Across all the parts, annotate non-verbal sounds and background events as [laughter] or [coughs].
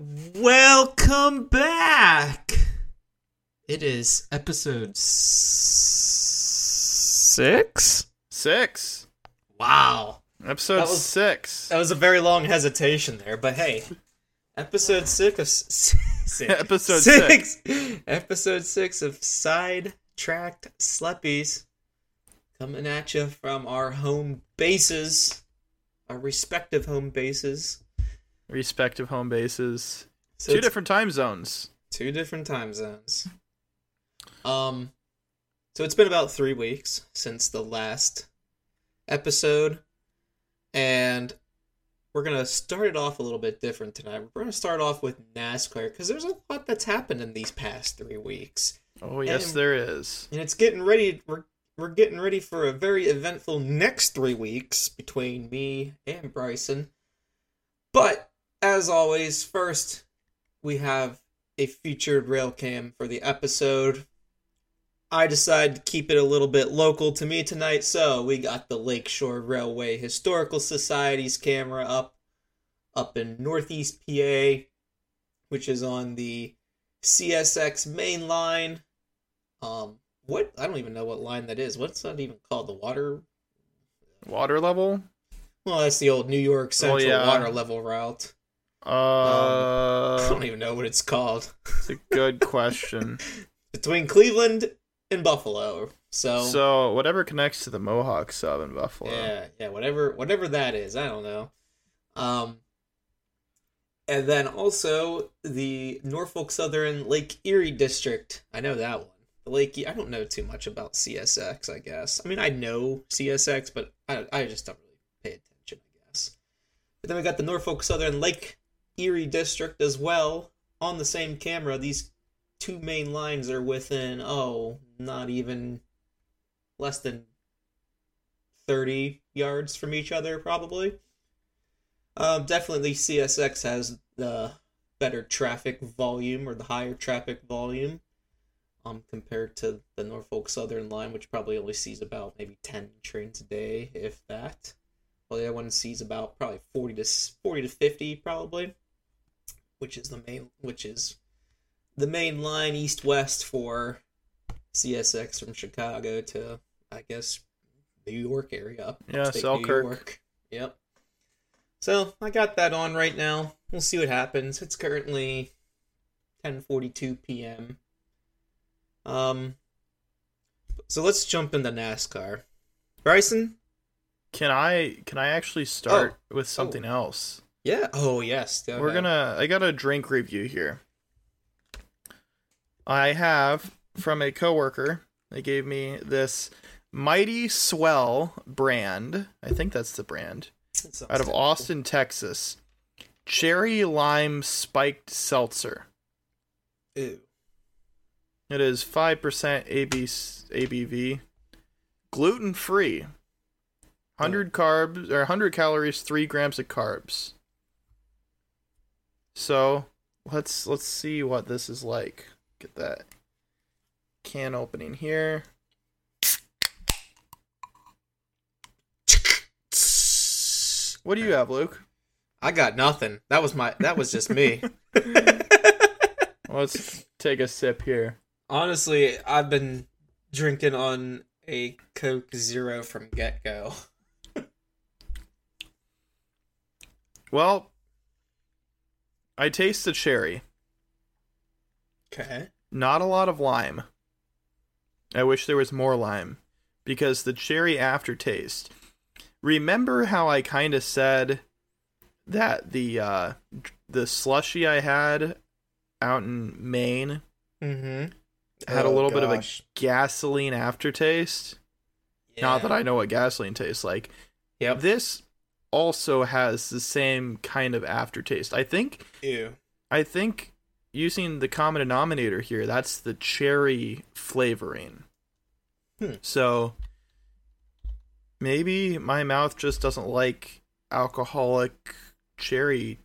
Welcome back. It is episode six. Six. Wow, Episode That was- six. that was a very long hesitation there, but hey, episode six of six. Episode six. Episode six of sidetracked sleppies coming at you from our home bases, our respective home bases. Respective home bases. So Two different time zones. two different time zones. Um, so it's been about three weeks since the last episode, and we're gonna start it off a little bit different tonight. We're gonna start off with NASCAR because there's a lot that's happened in these past three weeks, Oh yes, And- there is. and it's getting ready. We're we're getting ready for a very eventful next three weeks between me and Bryson. But as always, first we have a featured rail cam for the episode. I decided to keep it a little bit local to me tonight, so we got the Lakeshore Railway Historical Society's camera up up in Northeast PA, which is on the CSX main line. Um, what I don't even know what line that is. What's that even called? The water? Water level. Well, that's the old New York Central yeah. water level route. I Uh, don't even know what it's called. it's a good question. [laughs] Between Cleveland and Buffalo. So, So whatever connects to the Mohawk sub in Buffalo. yeah, yeah, whatever, whatever that is. I don't know. Um, and then also the Norfolk Southern Lake Erie district. I know that one. The Lake. I don't know too much about CSX. I guess. I mean, I know CSX, but I I just don't really pay attention. I guess. But then we got the Norfolk Southern Lake Erie district as well on the same camera. These two main lines are within oh, not even less than 30 yards from each other, probably. Um, definitely, CSX has the better traffic volume or the higher traffic volume um, compared to the Norfolk Southern line, which probably only sees about maybe 10 trains a day, if that. Well, the other one sees about probably 40 to 40 to 50, probably, which is the main, which is the main line east west for CSX from Chicago to, I guess, New York area. Yeah, Selkirk. York. Yep. So I got that on right now. We'll see what happens. It's currently 10:42 p.m. Um. So let's jump into NASCAR. Bryson. Can I can I actually start with something else? Yeah. Oh yes. go We're ahead. gonna. I got a drink review here. I have from a coworker. They gave me this Mighty Swell brand. I think that's the brand That out of. Austin, Texas. Cherry lime spiked seltzer. Ew. It is five percent AB ABV, gluten free, oh. hundred carbs or hundred calories, three grams of carbs. So let's let's see what this is like. Get that can opening here. What do you have, Luke? I got nothing. That was my. That was just me. [laughs] [laughs] Let's take a sip here. Honestly, I've been drinking on a Coke Zero from get go. Well, I taste the cherry. Okay. Not a lot of lime. I wish there was more lime because the cherry aftertaste. Remember how I kind of said that the uh the slushy I had out in Maine Mm-hmm. had a little bit of a gasoline aftertaste? Not that I know what gasoline tastes like. Yep. This also has the same kind of aftertaste. I think Ew. I think using the common denominator here, that's the cherry flavoring. Hmm. So maybe my mouth just doesn't like alcoholic cherry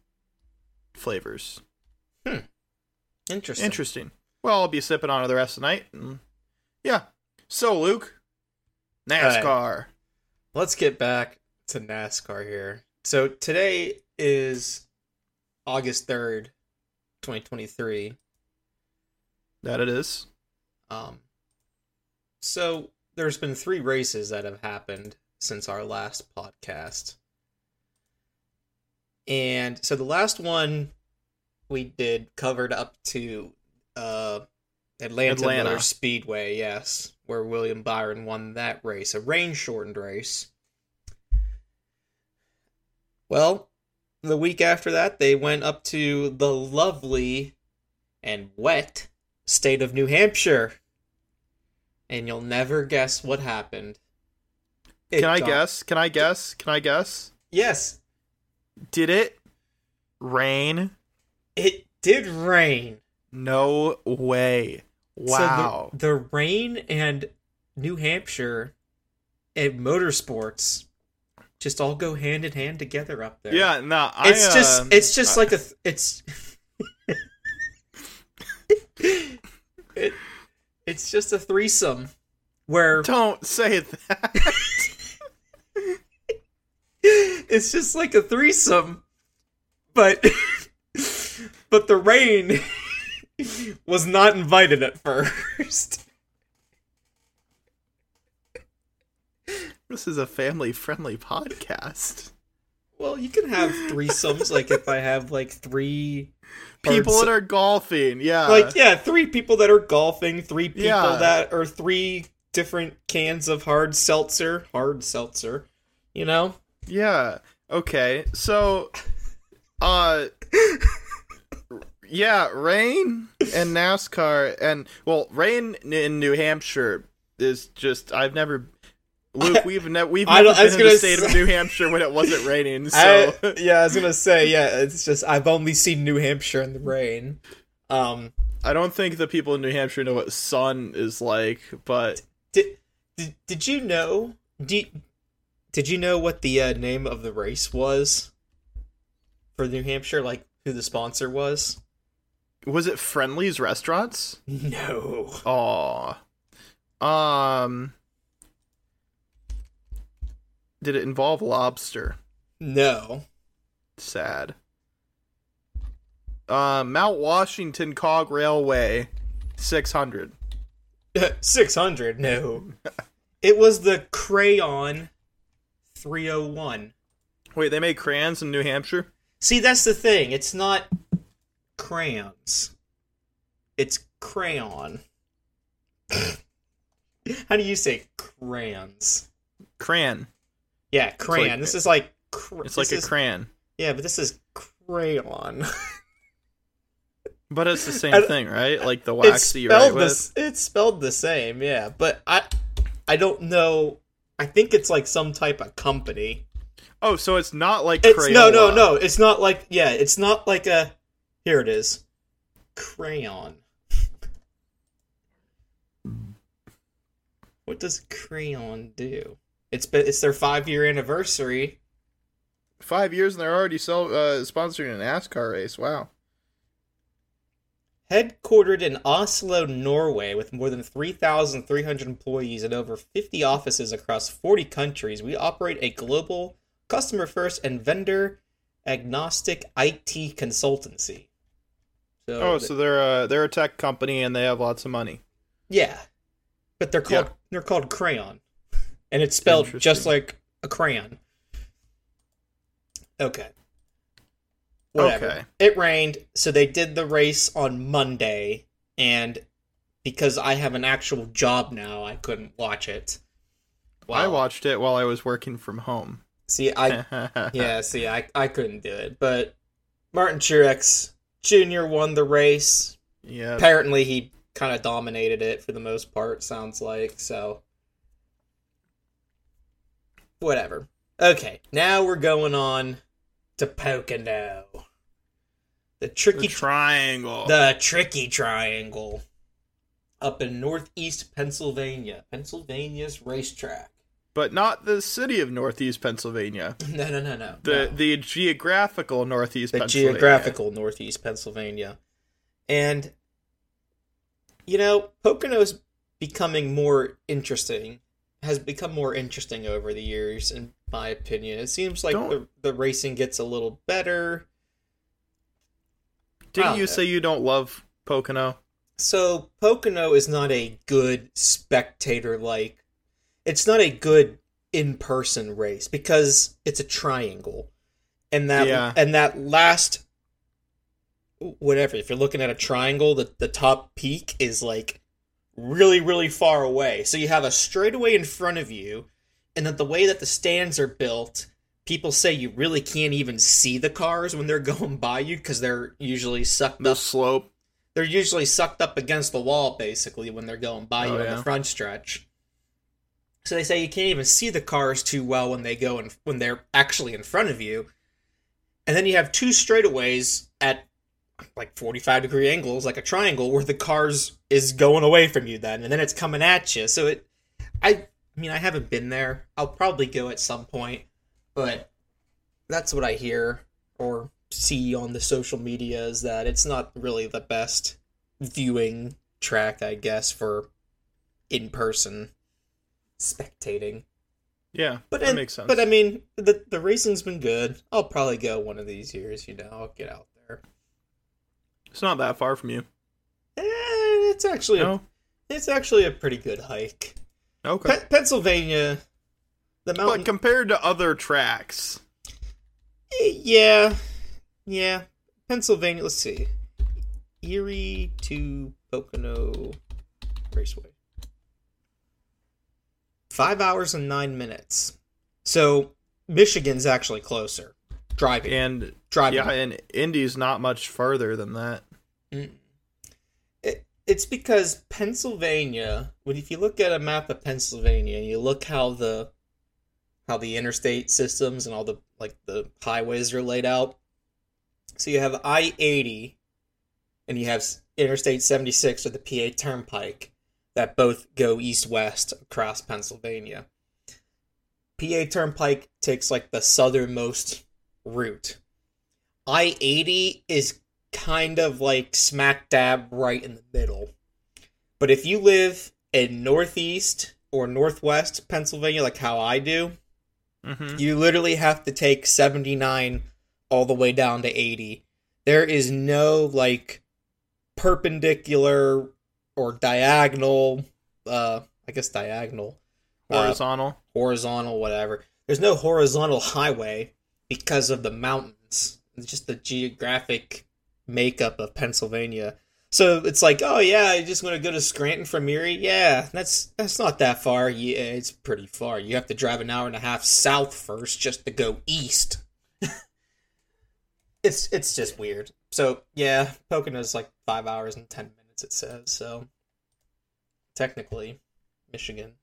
flavors. Hmm. Interesting. Interesting. Well, I'll be sipping on it the rest of the night. And yeah. So, Luke, NASCAR. Let's get back to NASCAR here. So today is August 3rd, 2023. That it is. Um, so there's been three races that have happened since our last podcast. And so the last one we did covered up to uh Atlanta, Atlanta. Motor Speedway, yes, where William Byron won that race, a rain shortened race. Well, the week after that, they went up to the lovely and wet state of New Hampshire. And you'll never guess what happened. It Can I got- guess? Can I guess? Can I guess? Yes, Did it rain? it did rain. No way. Wow. So the, the rain and New Hampshire and motorsports just all go hand in hand together up there. yeah, no, I, it's just um, it's just I- like a th- it's [laughs] it, it's just a threesome where Don't say that. [laughs] it's just like a threesome but [laughs] but the rain was not invited at first this is a family-friendly podcast. well you can have threesomes like if i have like three People that are golfing, yeah. like yeah three people that are golfing three people Yeah. that are three different cans of hard seltzer hard seltzer you know Yeah. Okay. So uh yeah, rain and NASCAR and well, rain in New Hampshire is just I've never Luke, [laughs] we've ne- we've never don't- I was been in the state of New Hampshire when it wasn't [laughs] raining. So I, yeah i was gonna say yeah it's just i've only seen new hampshire in the rain um I don't think the people in New Hampshire know what sun is like, but did did, did you know did, did you know what the uh, name of the race was for new hampshire like who the sponsor was was it Friendly's restaurants? [laughs] no Aw. Um Did it involve lobster? no Sad. Uh, Mount Washington Cog Railway, six hundred. [laughs] 600 no [laughs] it was the crayon 301 Wait, they make crayons in New Hampshire. see that's the thing it's not crayons it's crayon [laughs] how do you say crayons Crayon. Yeah crayon like- this is like cr- It's like a is- crayon, yeah but this is crayon but it's the [laughs] I- same thing, right? Like the wax that you write spelled with. it's spelled the same yeah but i i don't know i think it's like some type of company Oh, so it's not like It's no, no, no. It's not like yeah. It's not like a. Here it is. Crayon. what does crayon do? It's been it's their five year anniversary. Five years and they're already sell, uh, sponsoring a NASCAR race. Wow. Headquartered in Oslo, Norway, with more than 3,300 employees and over 50 offices across 40 countries, we operate a global, customer first, and vendor agnostic IT consultancy. So, Oh, so they're a they're a tech company and they have lots of money. Yeah, but they're called Yeah. they're called crayon, and it's spelled just like a crayon. Okay. Whatever. Okay. It rained, so they did the race on Monday, and because I have an actual job now, I couldn't watch it. I watched it while I was working from home. See, I [laughs] yeah, see, I I couldn't do it, but Martin Truex Jr. won the race. Yeah. Apparently, he kind of dominated it for the most part. Sounds like so. Whatever. Okay, now we're going on to Pocono. The The tricky, triangle. the tricky triangle, up in northeast Pennsylvania, Pennsylvania's racetrack. but not the city of Northeast Pennsylvania. [laughs] No, no, no, no. The no. the geographical Northeast the Pennsylvania. geographical northeast Pennsylvania. And you know, Pocono's becoming more interesting. Has become more interesting over the years, in my opinion. It seems like the, Don't- the racing gets a little better. Didn't you know. say you don't love Pocono? So Pocono is not a good spectator like it's not a good in-person race because it's a triangle. And that Yeah. and that last whatever, if you're looking at a triangle, the, the top peak is like really, really far away. So you have a straightaway in front of you, and that the way that the stands are built, people say you really can't even see the cars when they're [laughs] going by you because they're usually sucked The up slope. they're usually sucked up against the wall basically when they're going by you Oh, on the front stretch. So they say you can't even see the cars too well when they go in, when they're actually in front of you. And then you have two straightaways at like 45 degree angles like a triangle where the cars is going away from you then and then it's coming at you. So it I I mean I haven't been there. I'll probably go at some point, but that's what I hear or see on the social media is that it's not really the best viewing track, I guess, for in person spectating. Yeah, But that makes sense. But I mean, the the racing's been good. I'll probably go one of these years. You know, I'll get out. It's not that far from you. Eh, it's actually a, it's actually a pretty good hike. Okay. Pe- Pennsylvania, the mountain. But compared to other tracks, Eh, Yeah, yeah. Pennsylvania. Let's see. Erie to Pocono Raceway. Five hours and nine minutes. So Michigan's actually closer. Driving, and driving. yeah, and Indy's not much further than that. Mm. It, it's because Pennsylvania. When if you look at a map of Pennsylvania and you look how the how the interstate systems and all the like the highways are laid out. So you have I eighty, and you have Interstate seventy six or the PA Turnpike that both go east west across Pennsylvania. PA Turnpike takes like the southernmost route. I eighty is kind of like smack dab right in the middle. But if you live in northeast or northwest Pennsylvania, like how I do, hmm you literally have to take 79 all the way down to 80. There is no like perpendicular or diagonal, uh, I guess diagonal, uh, Horizontal. horizontal, whatever. There's no horizontal highway because of the mountains. Just the geographic makeup of Pennsylvania. So it's like, oh yeah, you're just want to go to Scranton from Erie? Yeah, that's that's not that far. Yeah, it's pretty far. You have to drive an hour and a half south first just to go east. [laughs] it's it's just weird. So yeah, Pocono's like five hours and ten minutes. It says so. Technically, Michigan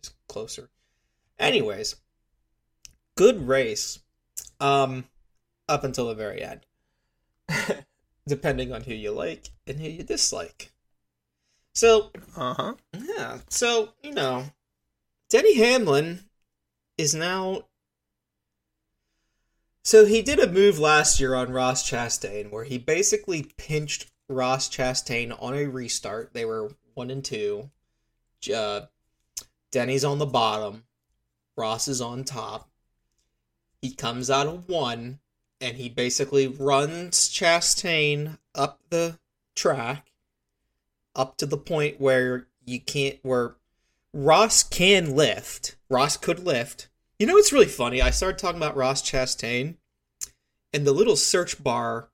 is closer. Anyways, good race. Um, up until the very end, [laughs] depending on who you like and who you dislike. So Uh huh. yeah, so you know, Denny Hamlin is now. So he did a move last year on Ross Chastain where he basically pinched Ross Chastain on a restart. They were one and two. Uh, Denny's on the bottom. Ross is on top. He comes out of one, and he basically runs Chastain up the track, up to the point where you can't, where Ross can lift. Ross could lift. You know what's really funny? I started talking about Ross Chastain, and the little search bar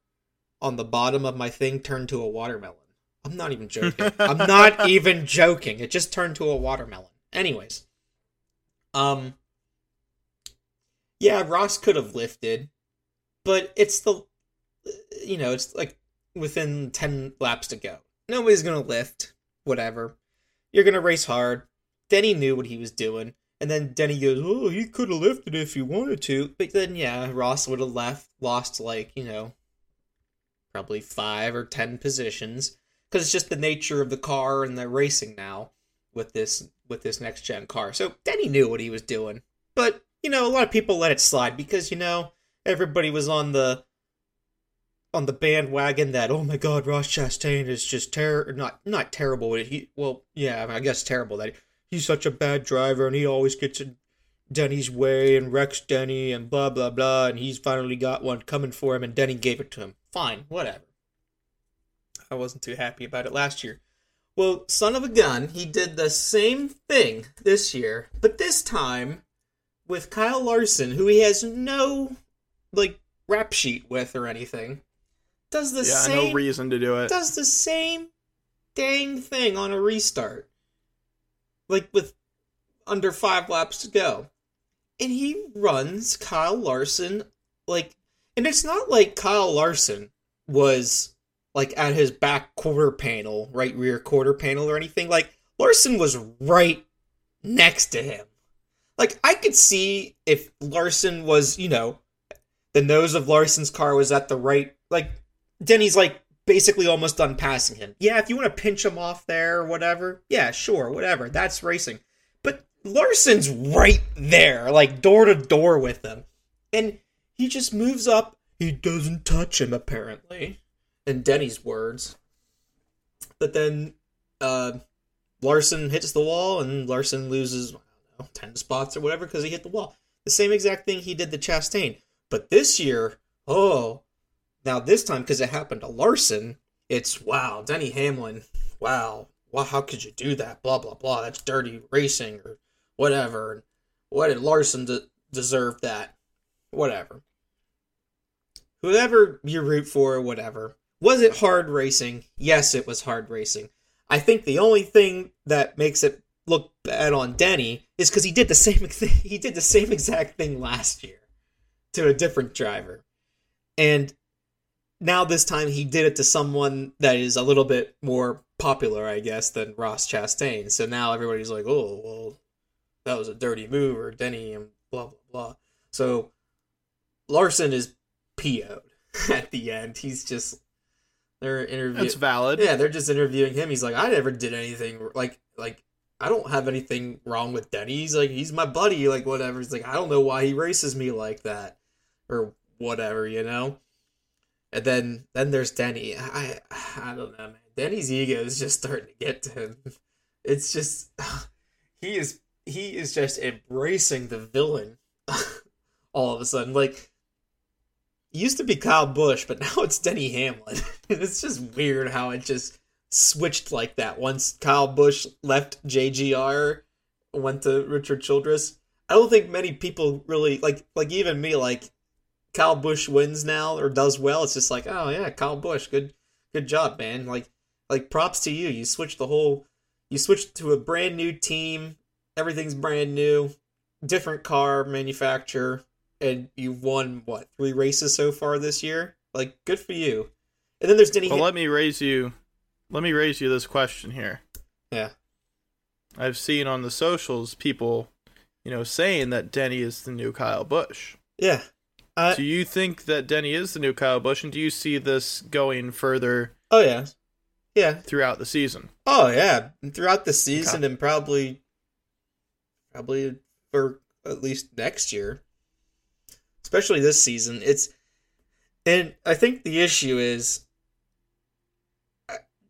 on the bottom of my thing turned to a watermelon. I'm not even joking. [laughs] I'm not even joking. It just turned to a watermelon. Anyways, um, yeah, Ross could have lifted, but it's the, you know, it's like within ten laps to go. Nobody's gonna lift. Whatever. You're gonna race hard. Denny knew what he was doing. And then Denny goes, "Oh, he could have lifted if he wanted to." But then, yeah, Ross would have left, lost like you know, probably five or ten positions because it's just the nature of the car and the racing now with this with this next gen car. So Denny knew what he was doing, but you know, a lot of people let it slide because you know everybody was on the on the bandwagon that oh my god, Ross Chastain is just ter not not terrible. He well, yeah, I guess terrible that he's such a bad driver and he always gets in Denny's way and wrecks Denny and blah blah blah and he's finally got one coming for him and Denny gave it to him. Fine, whatever. I wasn't too happy about it last year. Well, son of a gun, he did the same thing this year, but this time with Kyle Larson, who he has no like rap sheet with or anything. Does the yeah, same no reason to do it. does the same dang thing on a restart. Like with under 5 laps to go. And he runs Kyle Larson like and it's not like Kyle Larson was like at his back quarter panel, right rear quarter panel or anything. Like Larson was right next to him. Like I could see if Larson was, you know, the nose of Larson's car was at the right like Denny's like basically almost done passing him. Yeah, if you want to pinch him off there or whatever, yeah, sure, whatever. That's racing. But Larson's right there, like door to door with him. And he just moves up. He doesn't touch him, apparently. In Denny's words. But then uh, Larson hits the wall, and Larson loses, 10 spots or whatever because he hit the wall. The same exact thing he did to Chastain. But this year, oh, now this time because it happened to Larson, it's wow, Denny Hamlin, wow, wow, how could you do that? Blah blah blah. That's dirty racing or whatever. What did Larson de- deserve that? Whatever. Whoever you root for, whatever. Was it hard racing? Yes, it was hard racing. I think the only thing that makes it look bad on Denny is because he did the same [laughs] thing. He did the same exact thing last year to a different driver, and now this time he did it to someone that is a little bit more popular, I guess, than Ross Chastain. So now everybody's like, "Oh, well, that was a dirty move," or Denny, and blah blah blah. So Larson is PO'd [laughs] at the end. He's just they're interviewing. That's valid. Yeah, they're just interviewing him. He's like, I never did anything like like I don't have anything wrong with Denny. He's like, he's my buddy, like whatever. He's like, I don't know why he races me like that, or whatever, you know. And then then there's Denny. I I don't know, man. Denny's ego is just starting to get to him. [laughs] It's just [sighs] he is he is just embracing the villain [laughs] all of a sudden. Like used to be Kyle Busch, but [laughs] now it's Denny Hamlin. it's just weird how it just switched like that once Kyle Busch left JGR, went to Richard Childress. I don't think many people really like like even me like Kyle Busch wins now or does well. It's just like oh yeah, Kyle Busch, good good job, man. Like like props to you. You switched the whole you switched to a brand new team. Everything's brand new, different car manufacturer and you've won what three races so far this year. Like, good for you. And then there's Denny. Well, let me raise you. Let me raise you this question here. Yeah. I've seen on the socials people, you know, saying that Denny is the new Kyle Busch. Yeah. Do you think that Denny is the new Kyle Busch, and do you see this going further? Oh yeah, yeah. Throughout the season. Oh yeah, throughout the season, okay. and probably, probably for at least next year especially this season. It's and I think the issue is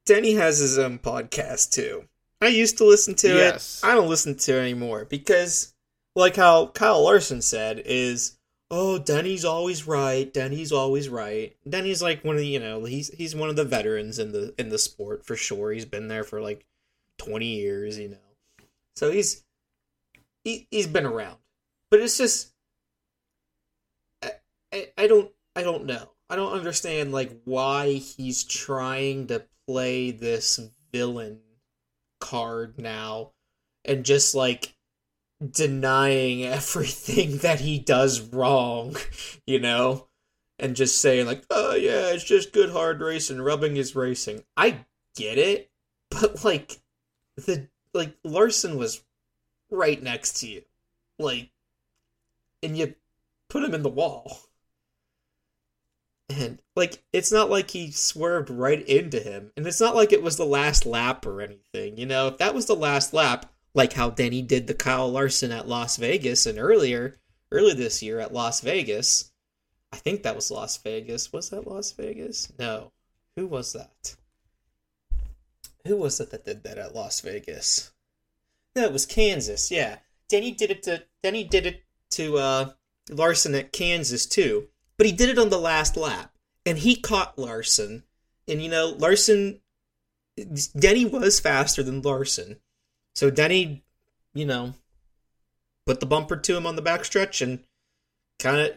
Denny has his own podcast too. I used to listen to yes. it. I don't listen to it anymore because, like how Kyle Larson said, is oh Denny's always right. Denny's always right. Denny's like one of the you know he's he's one of the veterans in the in the sport for sure. He's been there for like twenty years, you know. So he's he he's been around, but it's just I, I don't I don't know. I don't understand like why he's trying to play this villain card now and just like denying [laughs] everything that he does wrong, you know? And just saying like, "Oh yeah, it's just good hard racing, rubbing is racing." I get it, but like the like Larson was right next to you. Like and you put him in the wall. And like it's not like he swerved right into him. And it's not like it was the last lap or anything. You know, if that was the last lap, like how Denny did the Kyle Larson at Las Vegas and earlier early this year at Las Vegas. I think that was Las Vegas. Was that Las Vegas? No. Who was that? Who was it that did that at Las Vegas? No, it was Kansas. Yeah, Denny did it to Denny did it to uh, Larson at Kansas too but he did it on the last lap, and he caught Larson and you know Larson, Denny was faster than Larson, so Denny, you know, put the bumper to him on the backstretch and kind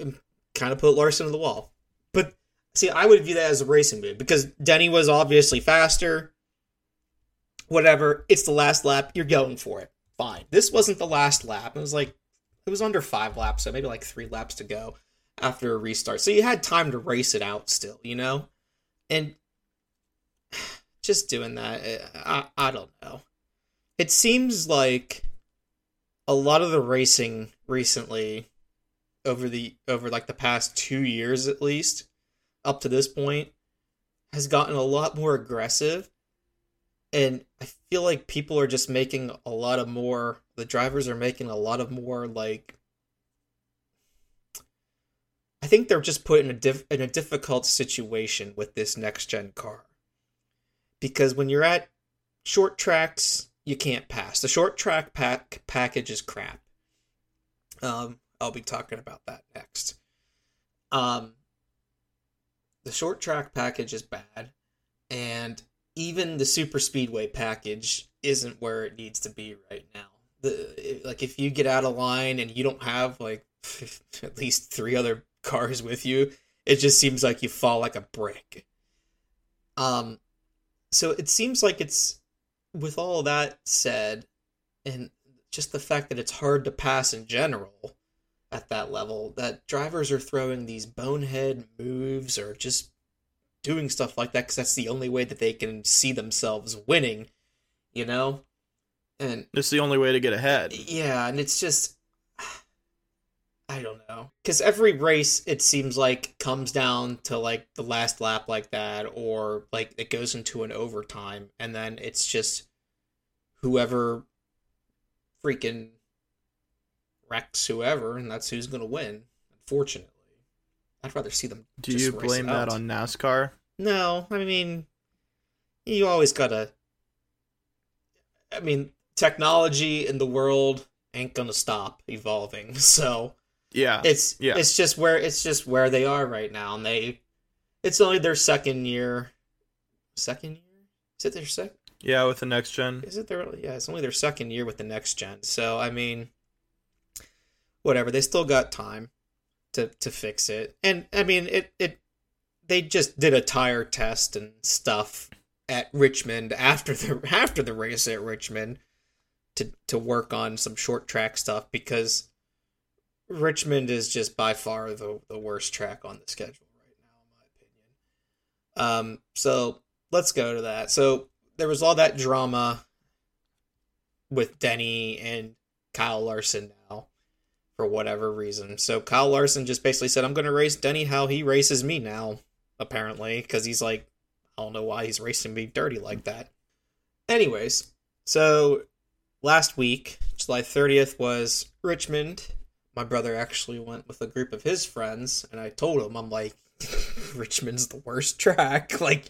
of kind of put Larson to the wall. But see, I would view that as a racing move because Denny was obviously faster. Whatever, it's the last lap. You're going for it. Fine. This wasn't the last lap. It was like it was under five laps, so maybe like three laps to go after a restart. So you had time to race it out still, you know? And [sighs] just doing that, eh, I, I don't know. It seems like a lot of the racing recently over the over like the past 2 years at least up to this point has gotten a lot more aggressive and I feel like people are just making a lot of more the drivers are making a lot of more like I think they're just put in a in a difficult situation with this next gen car. Because when you're at short tracks, you can't pass. The short track pack package is crap. Um, I'll be talking about that next. Um, the short track package is bad, and even the super speedway package isn't where it needs to be right now. The like if you get out of line and you don't have like [laughs] at least three other cars with you, it just seems like you fall like a brick. Um, so it seems like it's with all that said, and just the fact that it's hard to pass in general at that level, that drivers are throwing these bonehead moves or just doing stuff like that because that's the only way that they can see themselves winning, you know? And it's the only way to get ahead. Yeah, and it's just I don't know. Because every race, it seems like, comes down to like the last lap, like that, or like it goes into an overtime, and then it's just whoever freaking wrecks whoever, and that's who's going to win, unfortunately. I'd rather see them. Do you blame that on NASCAR? No, I mean, you always gotta. I mean, technology in the world ain't gonna stop evolving, [laughs] so yeah. It's yeah. it's just where it's just where they are right now and they it's only their second year second year? Is it their second? Yeah, with the next gen. Is it their yeah, it's only their second year with the next gen. So I mean whatever, they still got time to to fix it. And I mean it it they just did a tire test and stuff at Richmond after the after the race at Richmond to to work on some short track stuff because Richmond is just by far the the worst track on the schedule right now, in my opinion. Um, so let's go to that. So there was all that drama with Denny and Kyle Larson now for whatever reason. So Kyle Larson just basically said, "I'm going to race Denny how he races me now." Apparently, because he's like, I don't know why he's racing me dirty like that. Anyways, so last week, July 30th, was Richmond my brother actually went with a group of his friends, and I told him, I'm like, [laughs] Richmond's the worst track. [laughs] Like,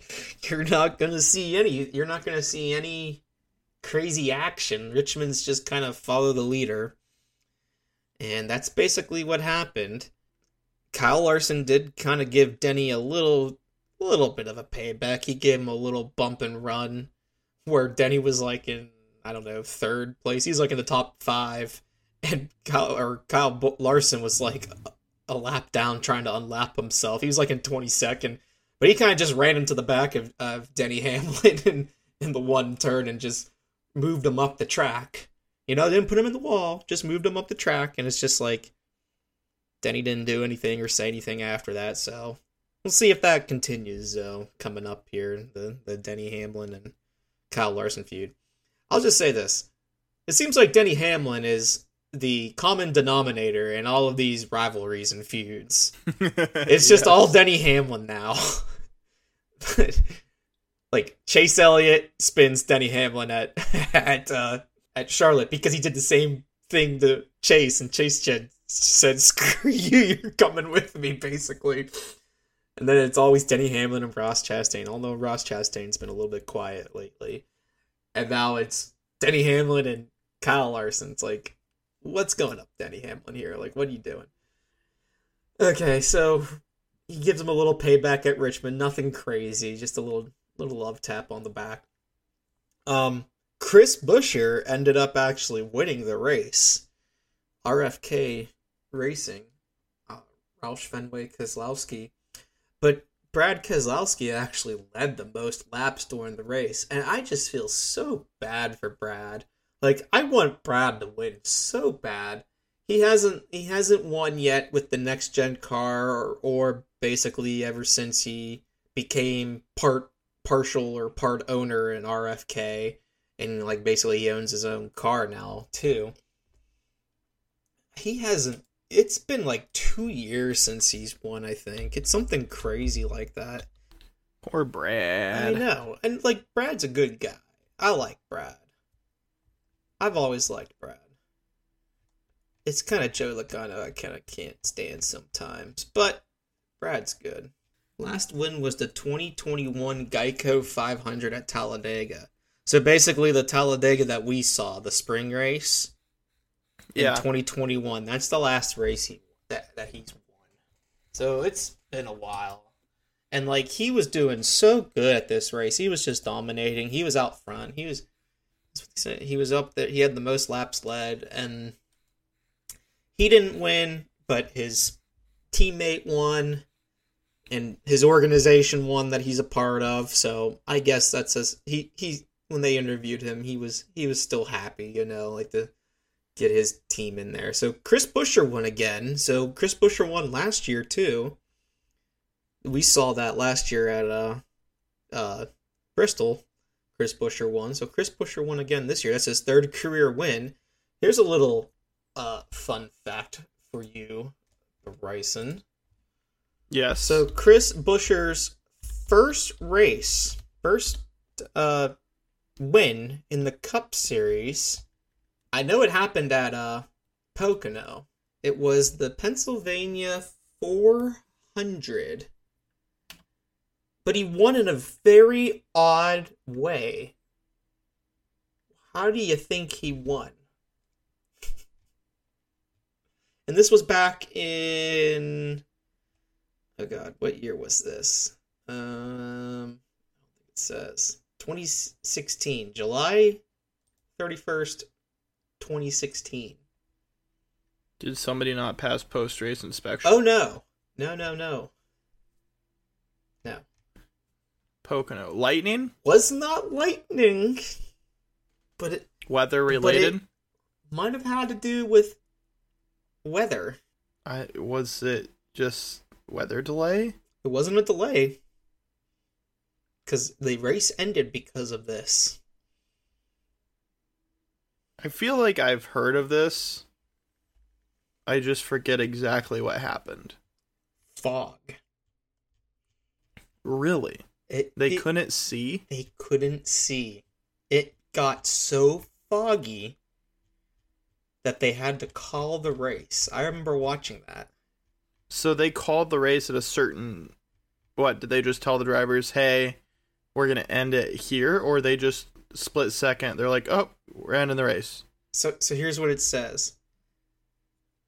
you're not gonna see any. You're not gonna see any crazy action. Richmond's just kind of follow the leader, and that's basically what happened. Kyle Larson did kind of give Denny a little, little bit of a payback. He gave him a little bump and run, where Denny was like in I don't know third place. He's like in the top five and Kyle or Kyle Larson was like a lap down trying to unlap himself. He was like in 22nd, but he kind of just ran into the back of, of Denny [laughs] Hamlin in, in the one turn and just moved him up the track. You know, didn't put him in the wall, just moved him up the track, and it's just like Denny didn't do anything or say anything after that. So we'll see if that continues though coming up here the the Denny Hamlin and Kyle Larson feud. I'll just say this: it seems like Denny Hamlin is the common denominator in all of these rivalries and feuds. [laughs] It's just yes. all Denny Hamlin now. [laughs] like Chase Elliott spins Denny Hamlin at [laughs] at uh, at Charlotte because he did the same thing to Chase, and Chase said, said "Screw you, you're coming with me," basically. And then it's always Denny Hamlin and Ross Chastain, although Ross Chastain's been a little bit quiet lately. And now it's Denny Hamlin and Kyle Larson. It's like what's going up, Denny Hamlin here? Like, what are you doing? Okay, so he gives him a little payback at Richmond. Nothing crazy, just a little little love tap on the back. Um, Chris Buescher ended up actually winning the race. RFK Racing, uh, Roush Fenway Keselowski, but Brad Keselowski actually led the most laps during the race, and I just feel so bad for Brad. Like I want Brad to win so bad. He hasn't he hasn't won yet with the next gen car or, or basically ever since he became part partial or part owner in RFK and like basically he owns his own car now too. He hasn't it's been like 2 years since he's won, I think. It's something crazy like that. Poor Brad. I know. And like Brad's a good guy. I like Brad. I've always liked Brad. It's kind of Joey Logano I kind of can't stand sometimes, but Brad's good. Last win was the 2021 Geico 500 at Talladega. So basically, the Talladega that we saw, the spring race in Yeah. 2021. That's the last race he that, that he's won. So it's been a while. And like he was doing so good at this race. He was just dominating. He was out front. He was he was up there. He had the most laps led and he didn't win, but his teammate won and his organization won that he's a part of. So I guess that's as he he when they interviewed him, he was he was still happy, you know, like to get his team in there. So Chris Buescher won again. So Chris Buescher won last year too. We saw that last year at uh uh Bristol. Chris Buescher won. So Chris Buescher won again this year. That's his third career win. Here's a little uh fun fact for you, Bryson. Yes. So Chris Buescher's first race, first uh win in the Cup Series. I know it happened at uh Pocono. It was the Pennsylvania 400. But he won in a very odd way. How do you think he won? And this was back in Oh god, what year was this? Um it says 2016, July 31st, 2016. Did somebody not pass post race inspection? Oh no. No, no, no. No. Pocono. Lightning? Was not lightning, but it Weather But it- related? might have had to do with weather. I was it just weather delay? It wasn't a delay. Cuz the race ended because of this. I feel like I've heard of this. I just forget exactly what happened. Fog. Really? It, They it- couldn't see? they couldn't see. It got so foggy that they had to call the race. I remember watching that. So they called the race at a certain what, did they just tell the drivers, "Hey, we're going to end it here?" or they just split second. They're like, "Oh, we're ending the race." So so here's what it says.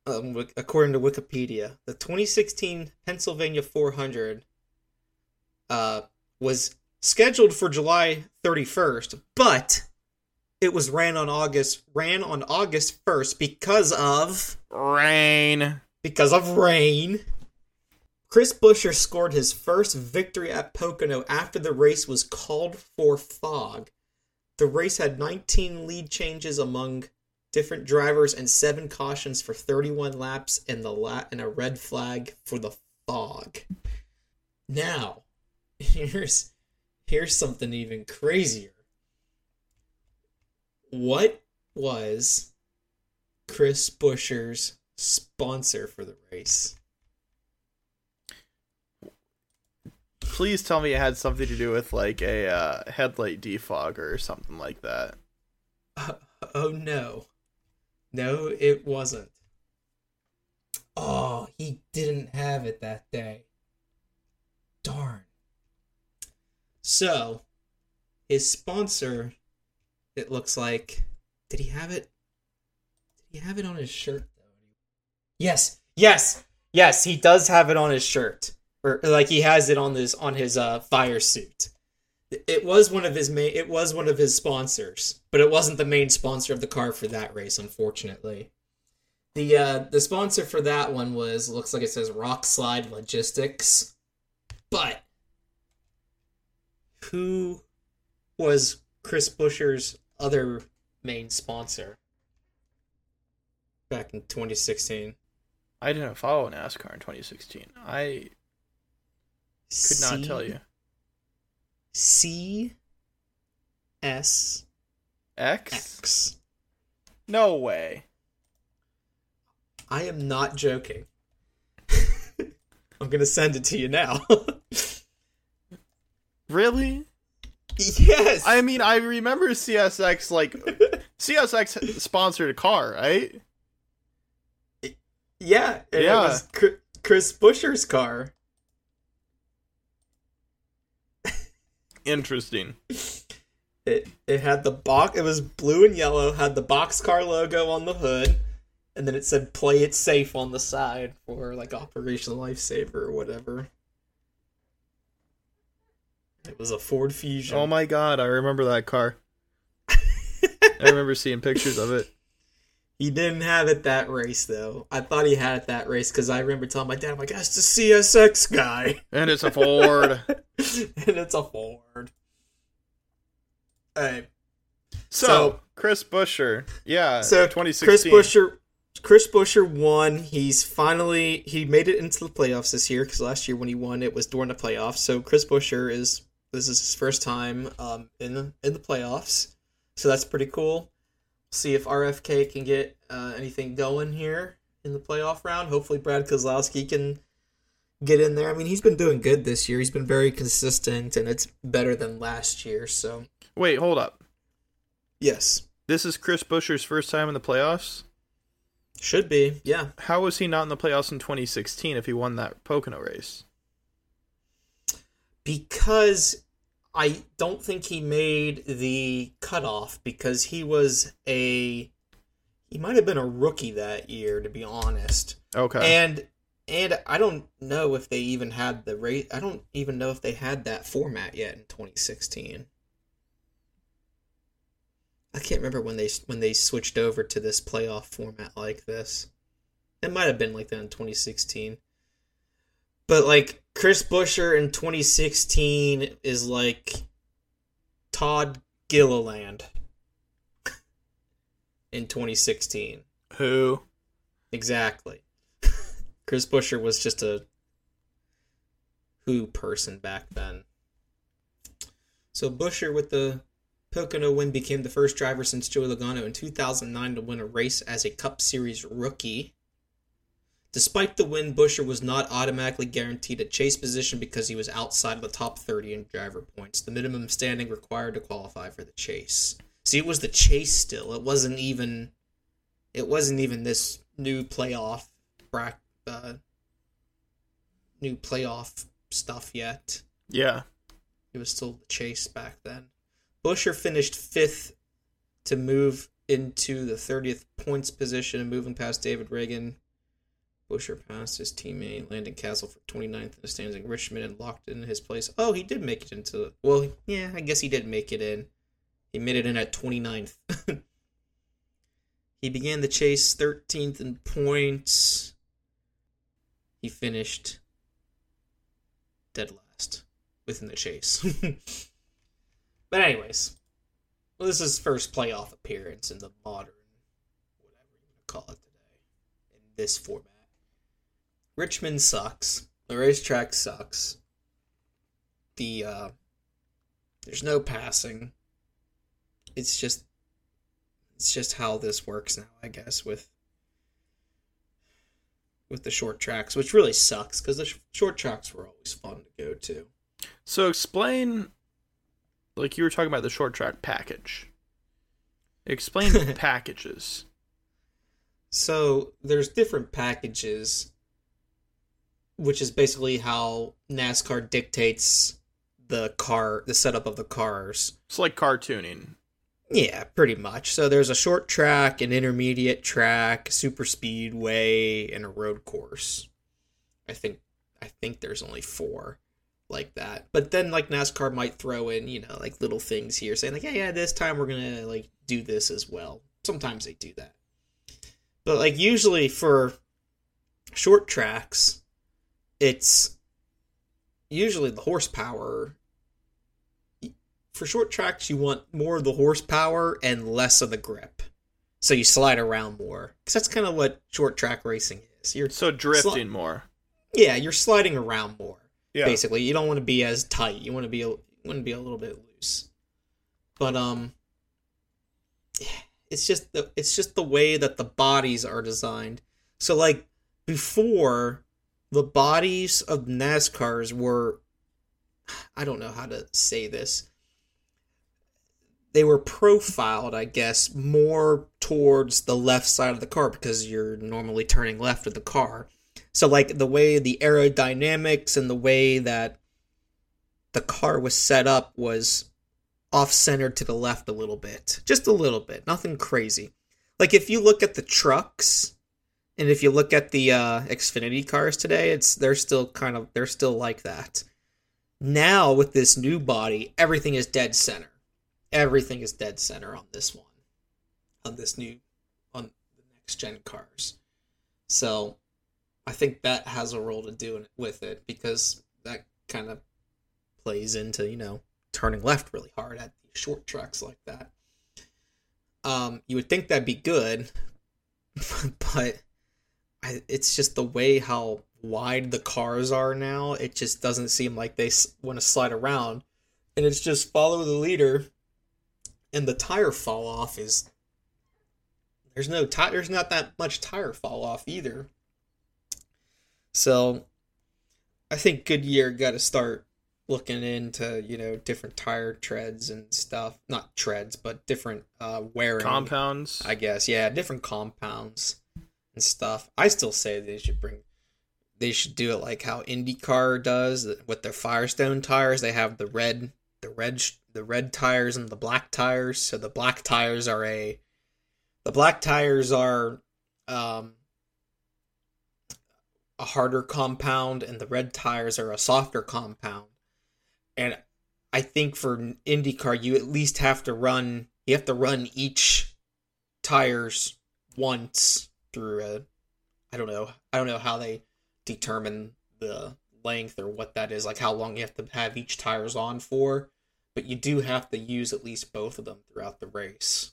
Um, according to Wikipedia, the 2016 Pennsylvania 400 uh, was scheduled for July 31st, but it was ran on August ran on August 1st because of Rain. because of rain. Chris Buescher scored his first victory at Pocono after the race was called for fog. The race had 19 lead changes among different drivers and seven cautions for 31 laps and the la- and a red flag for the fog. Now, here's here's something even crazier. What was Chris Buescher's sponsor for the race? Please tell me it had something to do with like a uh, headlight defogger or something like that. Uh, oh no. No, it wasn't. Oh, he didn't have it that day. So, his sponsor, it looks like. Did he have it? Did he have it on his shirt, though? Yes, yes, yes, he does have it on his shirt. or like he has it on his on his uh fire suit. It was one of his main. It was one of his sponsors, but it wasn't the main sponsor of the car for that race, unfortunately. The uh the sponsor for that one was looks like it says Rock Slide Logistics, but who was Chris Buescher's other main sponsor back in 2016? I didn't follow NASCAR in 2016. I could not tell you. C S X? X. No way. I am not joking. [laughs] I'm gonna send it to you now. [laughs] Really? yes. I mean, I remember CSX like [laughs] CSX sponsored a car, right? yeah. Yeah. It was Chris Buescher's car. Interesting. It it had the box. It was blue and yellow. Had the boxcar logo on the hood, and then it said "Play it safe" on the side for like Operation Lifesaver or whatever. It was a Ford Fusion. Oh my god, I remember that car. [laughs] I remember seeing pictures of it. He didn't have it that race though. I thought he had it that race because I remember telling my dad, "I'm like, that's the CSX guy," And it's a Ford. [laughs] and it's a Ford. Hey, So, So- Chris Buescher. Yeah, so 2016. Chris Buescher, Chris Buescher won. He's finally he made it into the playoffs this year because last year when he won, it was during the playoffs. So Chris Buescher is this is his first time um, in the, in the playoffs. So that's pretty cool. See if RFK can get uh, anything going here in the playoff round. Hopefully, Brad Keselowski can get in there. I mean, he's been doing good this year. He's been very consistent, and it's better than last year. So Wait, hold up. yes, This is Chris Buescher's first time in the playoffs? should be. Yeah, How was he not in the playoffs in 2016 if he won that Pocono race? Because I don't think he made the cutoff because he was a he might have been a rookie that year to be honest. Okay. And and I don't know if they even had the rate I don't even know if they had that format yet in 2016. I can't remember when they when they switched over to this playoff format like this. It might have been like that in 2016. But like Chris Buescher in 2016 is like Todd Gilliland in 2016. Who? Exactly. [laughs] Chris Buescher was just a who person back then. So Buescher with the Pocono win became the first driver since Joey Logano in 2009 to win a race as a Cup Series rookie. Despite the win, Buescher was not automatically guaranteed a chase position because he was outside of the top 30 in driver points, the minimum standing required to qualify for the chase. See, it was the chase still. It wasn't even it wasn't even this new playoff brack uh, new playoff stuff yet. Yeah. It was still the chase back then. Buescher finished fifth to move into the 30th points position and moving past David Ragan. Buescher passed his teammate Landon Cassill for 29th in the standings. In Richmond and locked in his place. Oh, he did make it into. Well, yeah, I guess he did make it in. He made it in at 29th. [laughs] he began the chase 13th in points. He finished dead last within the chase. [laughs] but anyways, well, this is his first playoff appearance in the modern, whatever you want to call it today, in this format. Richmond sucks. The racetrack sucks. The uh, there's no passing. It's just, it's just how this works now, I guess, with with the short tracks, which really sucks because the sh- short tracks were always fun to go to. So explain, like you were talking about the short track package. Explain [laughs] packages. So there's different packages, which is basically how NASCAR dictates the car, the setup of the cars. It's like cartooning. Yeah, pretty much. So there's a short track, an intermediate track, super speedway, and a road course. I think I think there's only four like that. But then like NASCAR might throw in, you know, like little things here saying like, yeah, yeah, this time we're gonna like do this as well. Sometimes they do that. But like usually for short tracks, it's usually the horsepower. For short tracks, you want more of the horsepower and less of the grip. So you slide around more. Because that's kind of what short track racing is. You're So drifting more. yeah, you're sliding around more. Yeah. Basically, you don't want to be as tight. You want to be a, want to be a little bit loose. But um, it's just the it's just the way that the bodies are designed. So like before, the bodies of NASCARs were, I don't know how to say this. They were profiled, I guess, more towards the left side of the car because you're normally turning left with the car. So like the way the aerodynamics and the way that the car was set up was off centered to the left a little bit. Just a little bit. Nothing crazy. Like if you look at the trucks and if you look at the uh Xfinity cars today, it's they're still kind of they're still like that. Now with this new body, everything is dead center. Everything is dead center on this one. On this new on the next gen cars. So I think that has a role to do with it because that kind of plays into, you know, turning left really hard at these short tracks like that. Um, you would think that'd be good, [laughs] but I, it's just the way how wide the cars are now. It just doesn't seem like they want to slide around, and it's just follow the leader, and the tire fall off is there's no tire. There's not that much tire fall off either. So, I think Goodyear got to start looking into you know different tire treads and stuff not treads but different uh wearing compounds i guess yeah different compounds and stuff. I still say they should bring they should do it like how indycar does with their firestone tires. They have the red the red the red tires and the black tires. So the black tires are a the black tires are um a harder compound and the red tires are a softer compound. And I think for IndyCar, you at least have to run. You have to run each tires once through a. I don't know. I don't know how they determine the length or what that is. Like how long you have to have each tires on for, but you do have to use at least both of them throughout the race.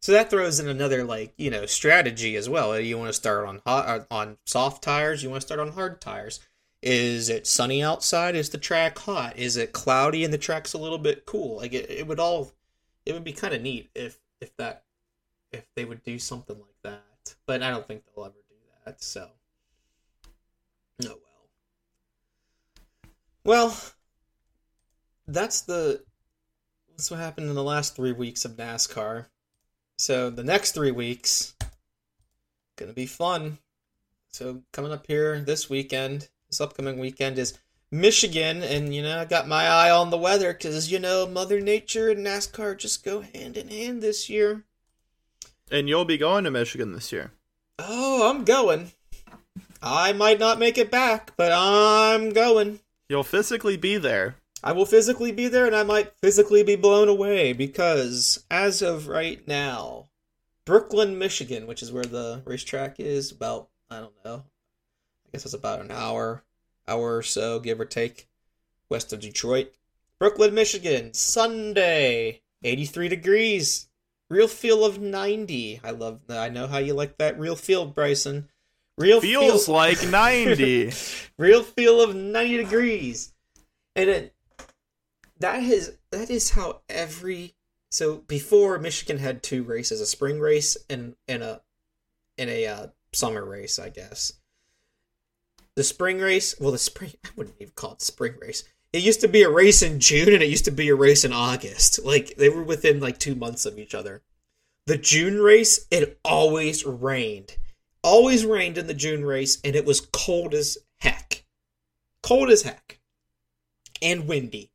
So that throws in another like you know strategy as well. You want to start on hot uh, on soft tires. You want to start on hard tires. Is it sunny outside? Is the track hot? Is it cloudy and the track's a little bit cool? Like it, it would all it would be kind of neat if if that if they would do something like. But I don't think they'll ever do that. So oh well. Well, that's the that's what happened in the last 3 weeks of NASCAR. So the next 3 weeks to be fun. So coming up here this weekend this upcoming weekend is Michigan, and you know I got my eye on the weather because you know Mother Nature and NASCAR just go hand in hand this year. And you'll be going to Michigan this year. Oh, I'm going. I might not make it back, but I'm going. You'll physically be there. I will physically be there, and I might physically be blown away because as of right now, Brooklyn, Michigan, which is where the racetrack is, about I don't know, I guess it's about an hour, hour or so, give or take, west of Detroit. Brooklyn, Michigan, Sunday, 83 degrees, real feel of 90. I love that. I know how you like that real feel, Bryson. Real feels feel, like 90. [laughs] real feel of 90 degrees. And it that is that is how every so before Michigan had two races, a spring race and and a and a uh, summer race, I guess the spring race. Well, the spring. [laughs] I wouldn't even call it spring race. It used to be a race in June and it used to be a race in August. Like they were within like two months of each other. The June race, it always rained. Always rained in the June race, and it was cold as heck. Cold as heck. And windy.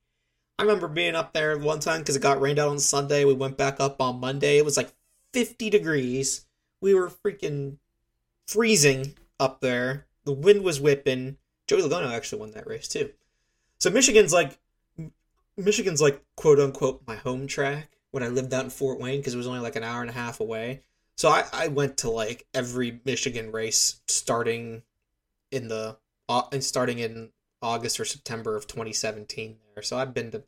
I remember being up there one time because it got rained out on Sunday. We went back up on Monday. It was like 50 degrees. We were freaking freezing up there the wind was whipping, Joey Logano actually won that race too. So Michigan's like Michigan's like quote unquote my home track when I lived out in Fort Wayne because it was only like an hour and a half away. So I, I went to like every Michigan race starting in the uh, and starting in August or September of 2017 there. So I've been to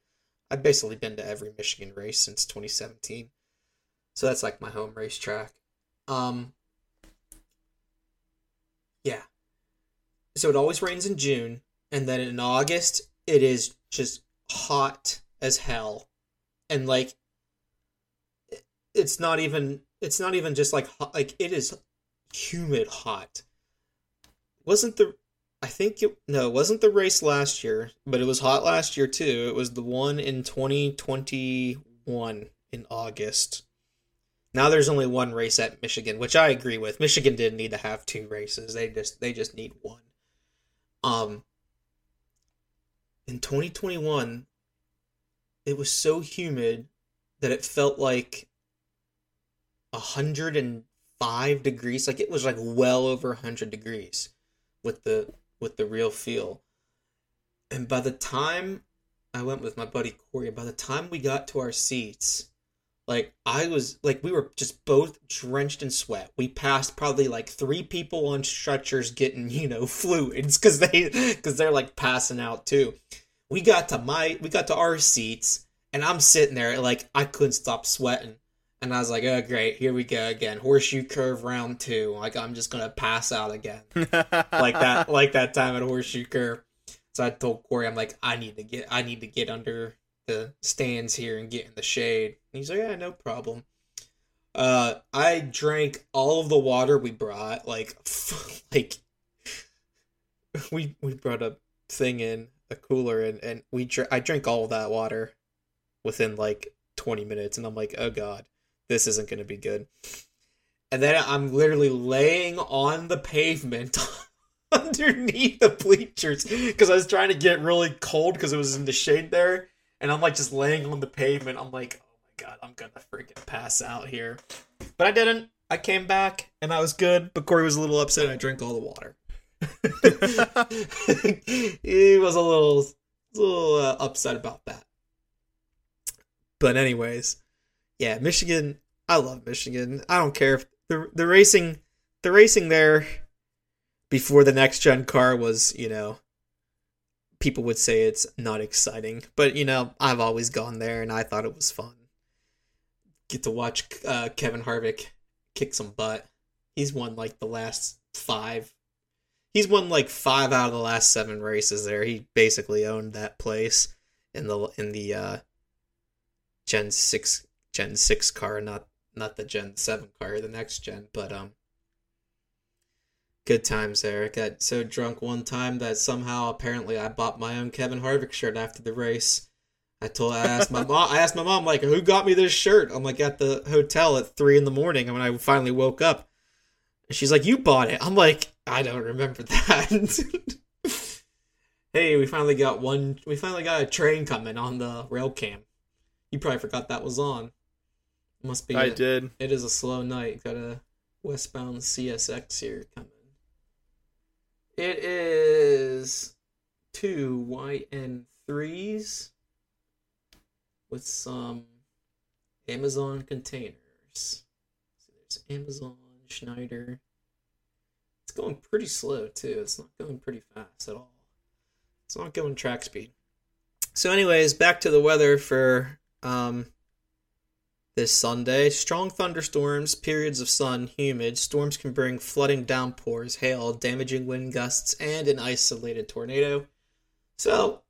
I've basically been to every Michigan race since 2017. So that's like my home racetrack. Um yeah. So it always rains in June and then in August it is just hot as hell. And like it's not even it's not even just like hot, like it is humid hot. Wasn't the I think it no, it wasn't the race last year, but it was hot last year too. It was the one in 2021 in August. Now there's only one race at Michigan, which I agree with. Michigan didn't need to have two races. They just they just need one. Um in 2021 it was so humid that it felt like 105 degrees like it was like well over 100 degrees with the with the real feel. And by the time i went with my buddy corey by the time we got to our seats like i was like we were just both drenched in sweat we passed probably like three people on stretchers getting you know [laughs] fluids because they because they're like passing out too we got to my we got to our seats and i'm sitting there like i couldn't stop sweating and I was like, oh, great, here we go again. Horseshoe curve round two. Like, I'm just going to pass out again. [laughs] like that, like that time at Horseshoe curve. So I told Corey, I'm like, I need to get, I need to get under the stands here and get in the shade. And he's like, yeah, no problem. Uh, I drank all of the water we brought. Like, [laughs] like, we, we brought a thing in, a cooler, and, and we, dr- I drank all of that water within like 20 minutes. And I'm like, oh God this isn't to be good. And then I'm literally laying on the pavement [laughs] underneath the bleachers because I was trying to get really cold because it was in the shade there. And I'm like just laying on the pavement. I'm like, oh my god, I'm gonna freaking pass out here. But I didn't. I came back and I was good. But Corey was a little upset. I drank all the water. [laughs] he was a little, a little uh, upset about that. But anyways, yeah, Michigan. I love Michigan. I don't care if the the racing the racing there before the next gen car was, you know, people would say it's not exciting, but you know, I've always gone there and I thought it was fun. Get to watch uh, Kevin Harvick kick some butt. He's won like the last five. He's won like five out of the last seven races there. He basically owned that place in the in the uh, Gen six Gen six car, not not the Gen seven car, the next gen. But um, good times Eric. Got so drunk one time that somehow apparently I bought my own Kevin Harvick shirt after the race. I told I asked my mom I asked my mom like who got me this shirt? I'm like at the hotel at three in the morning and when I finally woke up. And she's like, You bought it. I'm like, I don't remember [laughs] that. hey, we finally got one we finally got a train coming on the rail cam. You probably forgot that was on. Must be. I did. It is a slow night. Got a westbound CSX here coming. It is two YN threes with some Amazon containers. So there's Amazon Schneider. It's going pretty slow too. It's not going pretty fast at all. It's not going track speed. So, anyways, back to the weather for um, this Sunday. Strong thunderstorms, periods of sun, humid. Storms can bring flooding downpours, hail, damaging wind gusts, and an isolated tornado. So,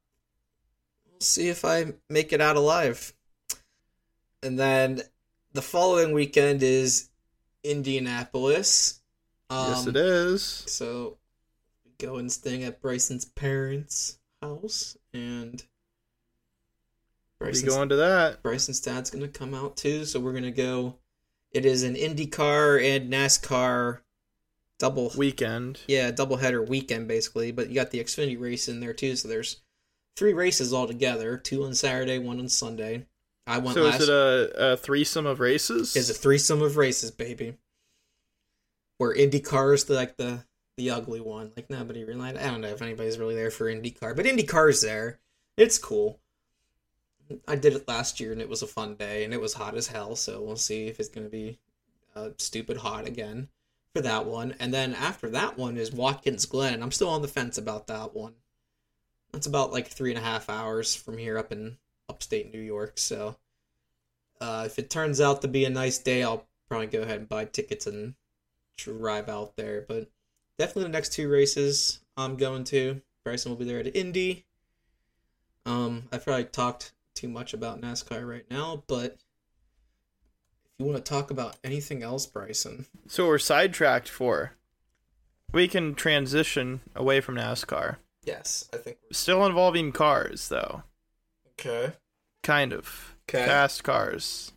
we'll see if I make it out alive. And then the following weekend is Indianapolis. Um, yes, it is. So, go and staying at Bryson's parents' house, and We Bryson's go into that. Bryson's dad's gonna come out too, so we're gonna go. It is an IndyCar and NASCAR double, Weekend. yeah, double header weekend basically. But you got the Xfinity race in there too, so there's three races all together: two on Saturday, one on Sunday. I went So last. is it a, a threesome of races? is a threesome of races, baby. Where IndyCar is the, like the the ugly one. Like nobody really. I don't know if anybody's really there for IndyCar, but IndyCar's there. It's cool. I did it last year and it was a fun day and it was hot as hell. So we'll see if it's gonna be uh, stupid hot again for that one. And then after that one is Watkins Glen. I'm still on the fence about that one. That's about like three and a half hours from here up in upstate New York. So uh, if it turns out to be a nice day, I'll probably go ahead and buy tickets and drive out there. But definitely the next two races I'm going to. Bryson will be there at Indy. Um, I probably talked too much about NASCAR right now, but if you want to talk about anything else, Bryson, So we're sidetracked for. We can transition away from NASCAR. yes, I think. Still involving cars, though. Okay. Kind of. Okay. Fast cars.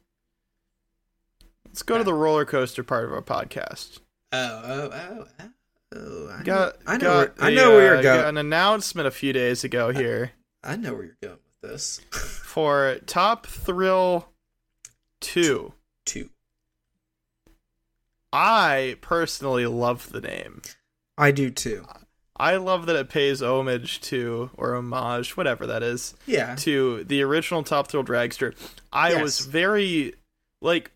Let's go to the roller coaster part of our podcast. Oh, oh, oh, oh. oh I Got, know, I know, got where, I a, know where you're uh, going. got an announcement a few days ago here I know where you're going this. for Top Thrill 2. Two. I personally love the name. I do too. I love that it pays homage to, or homage, whatever that is, Yeah. to the original Top Thrill Dragster. I Yes. was very like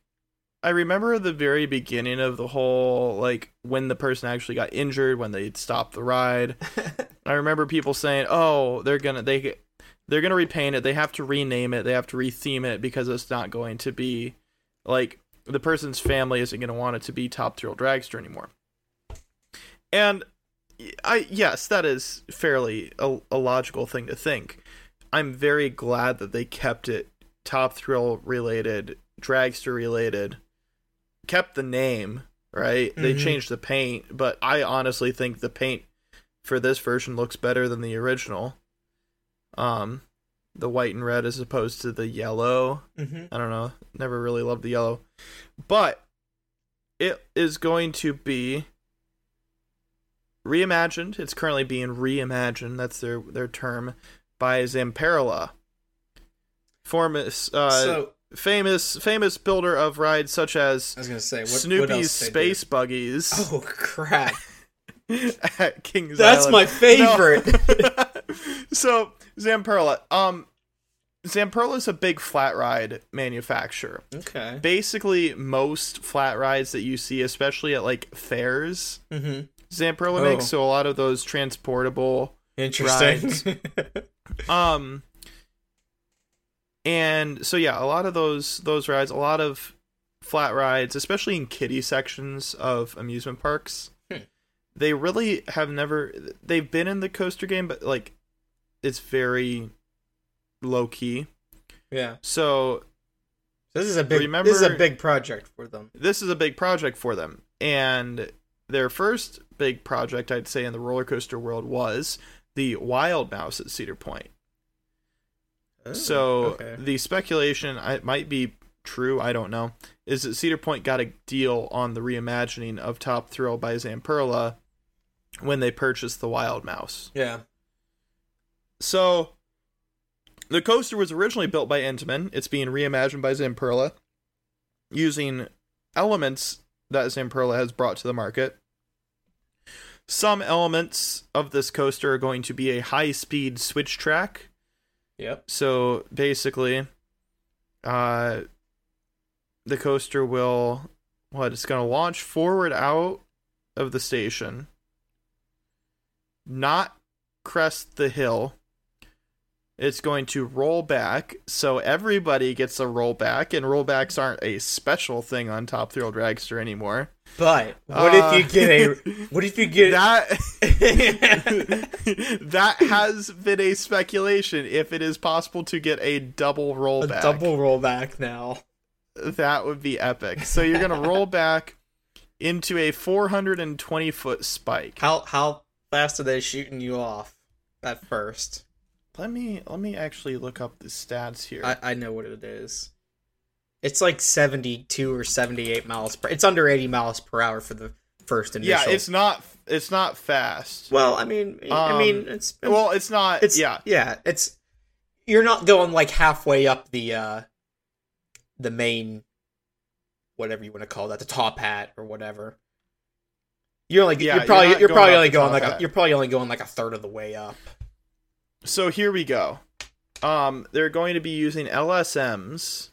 I remember the very beginning of the whole like when the person actually got injured when they stopped the ride. [laughs] I remember people saying, "Oh, they're going to they they're going to repaint it. They have to rename it. They have to retheme it because it's not going to be like the person's family isn't going to want it to be Top Thrill Dragster anymore." And I yes, that is fairly a, a logical thing to think. I'm very glad that they kept it Top Thrill related, Dragster related, kept the name, right? They Mhm. changed the paint, but I honestly think the paint for this version looks better than the original. Um the white and red as opposed to the yellow. Mm-hmm. I don't know. Never really loved the yellow. But it is going to be reimagined. It's currently being reimagined. That's their their term by Zamperla. Famous, uh, so famous, famous builder of rides such as I was gonna say what, Snoopy's what do? Space Buggies [laughs] Oh crap! [laughs] at Kings That's Island. my [laughs] favorite. No. so Zamperla, um, Zamperla is a big flat ride manufacturer. okay. Basically, most flat rides that you see, especially at like fairs, Mm-hmm. Zamperla Oh. makes. So a lot of those transportable, Interesting. [laughs] um, and so yeah, a lot of those those rides, a lot of flat rides, especially in kiddie sections of amusement parks. Hmm. They really have never. They've been in the coaster game, but like, it's very low key. yeah. So This is a big. Remember- this is a big project for them. this is a big project for them. And their first big project, I'd say, in the roller coaster world was the Wild Mouse at Cedar Point. Oh, so Oh, okay. the speculation, it might be true, I don't know, is that Cedar Point got a deal on the reimagining of Top Thrill by Zamperla when they purchased the Wild Mouse. yeah. So the coaster was originally built by Intamin. It's being reimagined by Zamperla using elements that Zamperla has brought to the market. Some elements of this coaster are going to be a high-speed switch track. Yep. So basically, uh, the coaster will what? It's going to launch forward out of the station, not crest the hill. It's going to roll back, so everybody gets a rollback, and rollbacks aren't a special thing on Top Thrill Dragster anymore. But what Uh, if you get a? [laughs] What if you get that [laughs] [laughs] that has been a speculation if it is possible to get a double rollback, a double rollback now? that would be epic. So you're gonna roll back into a 420 foot spike. How how fast are they shooting you off at first? Let me let me actually look up the stats here. I, I know what it is. It's like seventy two or seventy eight miles per. It's under eighty miles per hour for the first initial. yeah, it's not it's not fast. well. I mean, I mean, Um, it's Well, it's not. it's yeah, yeah. It's you're not going like halfway up the uh the main whatever you want to call that the top hat or whatever. You're only Yeah, you're probably you're you're, probably only going like a, you're probably only going like a third of the way up. So here we go. Um, they're going to be using LSMs,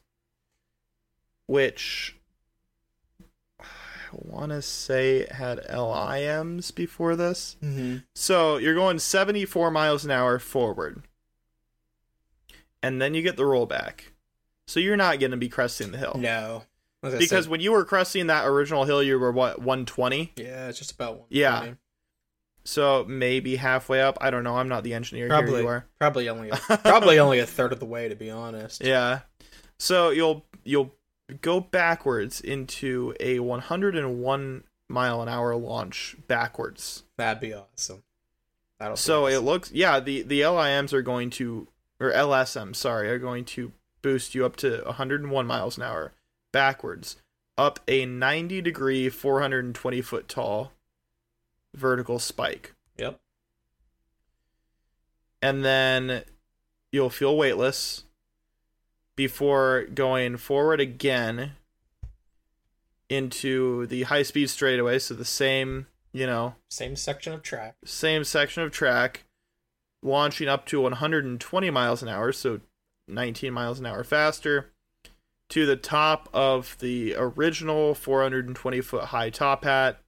which I want to say had LIMs before this. Mm-hmm. So you're going 74 miles an hour forward, and then you get the rollback. So you're not going to be cresting the hill No, because said, when you were cresting that original hill, you were what 120. yeah, it's just about one. Yeah. So maybe halfway up. I don't know. I'm not the engineer. Here Probably. probably only a, [laughs] probably only a third of the way to be honest. Yeah. So you'll you'll go backwards into a 101 mile an hour launch backwards. That'd be awesome. That'll be So it looks yeah, the the LIMs are going to or LSM, sorry, are going to boost you up to 101 miles an hour backwards up a 90 degree 420 foot tall vertical spike. Yep. and then you'll feel weightless before going forward again into the high speed straightaway so the same you know Same section of track. same section of track launching up to 120 miles an hour so 19 miles an hour faster to the top of the original 420 foot high top hat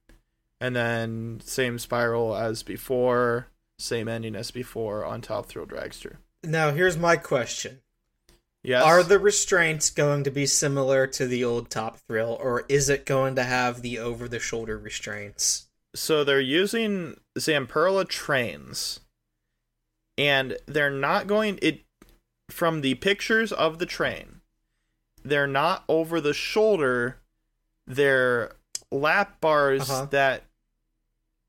and then same spiral as before same ending as before on top thrill dragster Now here's my question: yes Are the restraints going to be similar to the old Top Thrill, or is it going to have the over-the-shoulder restraints? so they're using Zamperla trains, and they're not going it from the pictures of the train. They're not over the shoulder. They're lap bars Uh-huh. that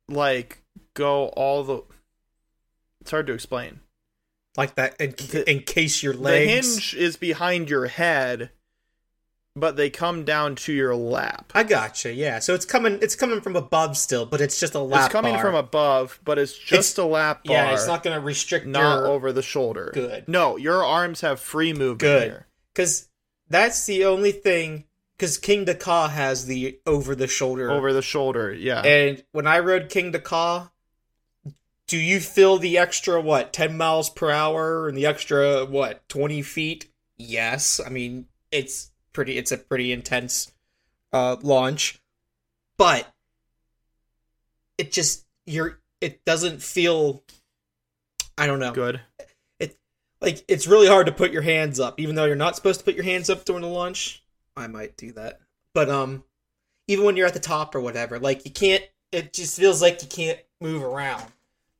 like go all the. It's hard to explain. Like that, in, The- in case your legs. The hinge is behind your head, but they come down to your lap. I gotcha. Yeah, so it's coming. It's coming from above still, but it's just a lap. it's coming bar. from above, but it's just a lap bar. Yeah, it's not going to restrict not your over the shoulder. Good. No, your arms have free movement Good. because that's the only thing. Because Kingda Ka has the over-the-shoulder Over the shoulder, yeah. And when I rode Kingda Ka, do you feel the extra what ten miles per hour and the extra what twenty feet? Yes, I mean it's pretty. It's a pretty intense uh, launch, but it just you're. It doesn't feel. I don't know. Good. It like it's really hard to put your hands up, even though you're not supposed to put your hands up during the launch. I might do that, but um, even when you're at the top or whatever, like you can't. It just feels like you can't move around.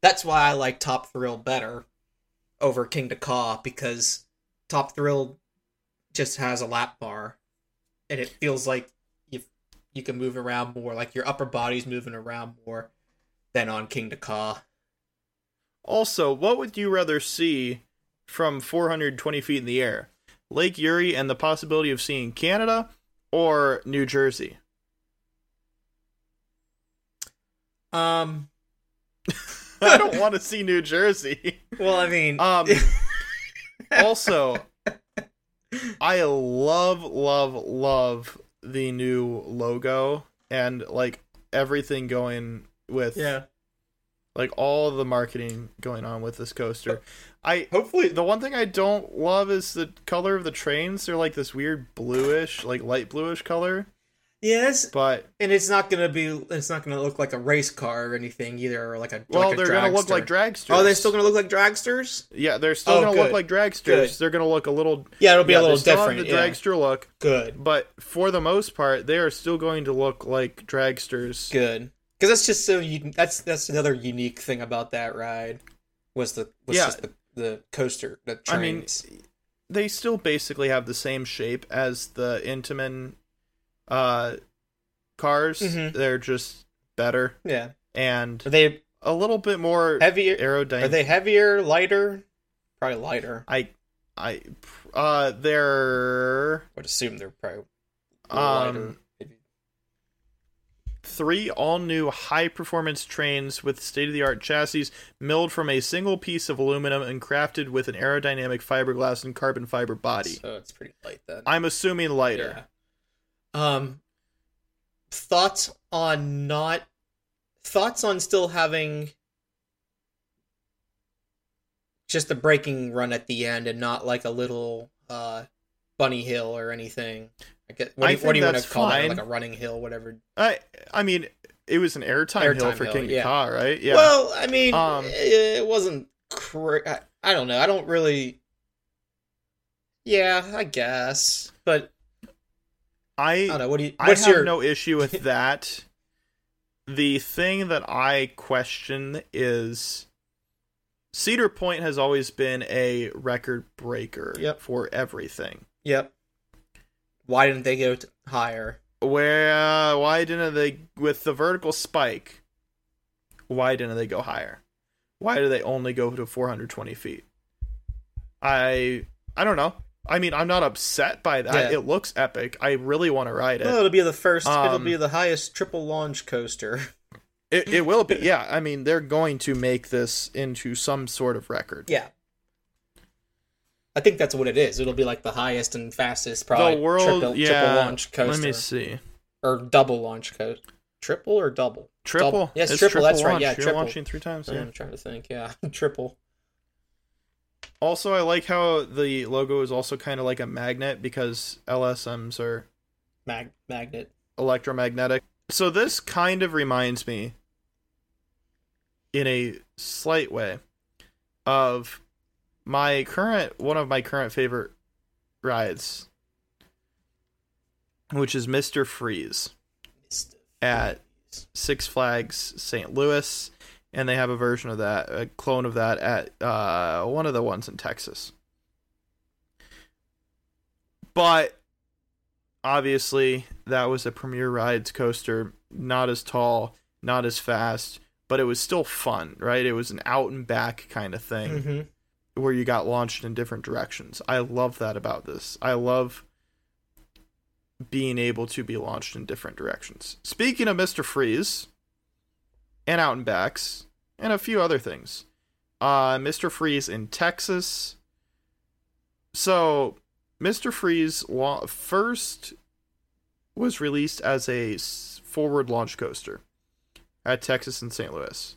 That's why I like Top Thrill better over Kingda Ka because Top Thrill just has a lap bar, and it feels like you you can move around more, like your upper body's moving around more than on Kingda Ka. Also, what would you rather see from 420 feet in the air? Lake Erie and the possibility of seeing Canada or New Jersey? Um. [laughs] I don't want to see New Jersey. Well, I mean, Um [laughs] also I love love love the new logo and like everything going with yeah. like all the marketing going on with this coaster. I Hopefully, the one thing I don't love is the color of the trains. They're like this weird bluish, like light bluish color. yes, But and it's not gonna be. It's not gonna look like a race car or anything either, or like a. well, like they're gonna look like dragsters. Oh, they're still gonna look like dragsters. Yeah, they're still Oh, gonna good. look like dragsters. Good. They're gonna look a little. Yeah, it'll be yeah, a little they still have different. the yeah. dragster look, Good, but for the most part, they are still going to look like dragsters. good. Because that's just so. That's that's another unique thing about that ride. Was the was Yeah. just the the coaster the I mean, they still basically have the same shape as the Intamin uh, cars. Mhm. They're just better yeah. and Are they a little bit more heavier? aerodynamic. Are they heavier, lighter? Probably lighter. I, I, uh, they're I would assume they're probably little lighter. Three all new high performance trains with state of the art chassis milled from a single piece of aluminum and crafted with an aerodynamic fiberglass and carbon fiber body. So it's pretty light then. I'm assuming lighter. Yeah. Um, thoughts on not thoughts on still having just a braking run at the end and not like a little uh bunny hill or anything. I get, what, I do, you- what do you want to call fine. Like a running hill, whatever. I I mean, it was an airtime, hill for hill, King yeah. Ka, right? Yeah. Well, I mean, Um, it wasn't. Cra- I, I don't know. I don't really. Yeah, I guess, but I I don't know. What do you? I What's have your? no issue with [laughs] that. the thing that I question is Cedar Point has always been a record breaker Yep. for everything. Yep. Why didn't they go t- higher? Where uh, why didn't they with the vertical spike? Why didn't they go higher? Why do they only go to 420 feet? I I don't know. I mean, I'm not upset by that. Yeah. It looks epic. I really want to ride it. Well, it'll be the first. it'll Um, be the highest triple launch coaster. [laughs] It, it will be. Yeah, I mean, they're going to make this into some sort of record. Yeah. I think that's what it is. It'll be like the highest and fastest, probably the world, triple, yeah. triple launch coaster Let me see. or double launch coaster. Triple or double? Triple. Double. Yes, It's triple, that's right, yeah, You're triple. launching three times. Yeah. I'm trying to think. Yeah, [laughs] triple. Also, I like how the logo is also kind of like a magnet because LSMs are Mag- magnet. electromagnetic. So this kind of reminds me, in a slight way, of my current one of my current favorite rides, which is Mister Freeze at Six Flags St. Louis, and they have a version of that, a clone of that at uh, one of the ones in Texas. But obviously, that was a Premier Rides coaster, not as tall, not as fast, but it was still fun, right? It was an out and back kind of thing Mm-hmm. Where you got launched in different directions. I love that about this. I love being able to be launched in different directions. Speaking of Mr. Freeze and out and backs and a few other things. Uh Mr. Freeze in Texas. So, Mr. Freeze first was released as a forward launch coaster at Texas and St. Louis.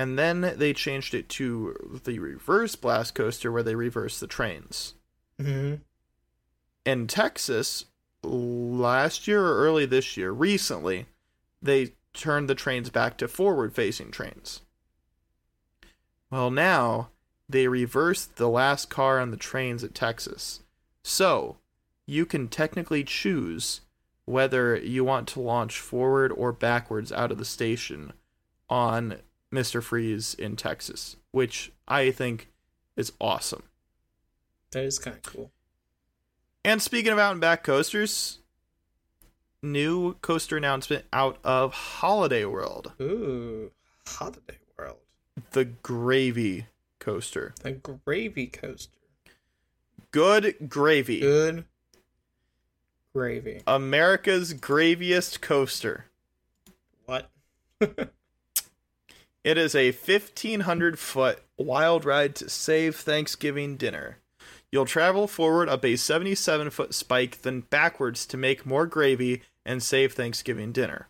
And then they changed it to the reverse blast coaster where they reverse the trains. Mm-hmm. In Texas, last year or early this year, recently, they turned the trains back to forward facing trains. Well, now they reversed the last car on the trains at Texas. So, you can technically choose whether you want to launch forward or backwards out of the station on Mr. Freeze in Texas, which I think is awesome. That is kind of cool. And speaking of out and back coasters, new coaster announcement out of Holiday World. Ooh, Holiday World. The Gravy Coaster. The gravy coaster. Good gravy. Good gravy. America's graviest coaster. What? [laughs] It is a 1500 foot wild ride to save Thanksgiving dinner. You'll travel forward up a 77 foot spike, then backwards to make more gravy and save Thanksgiving dinner.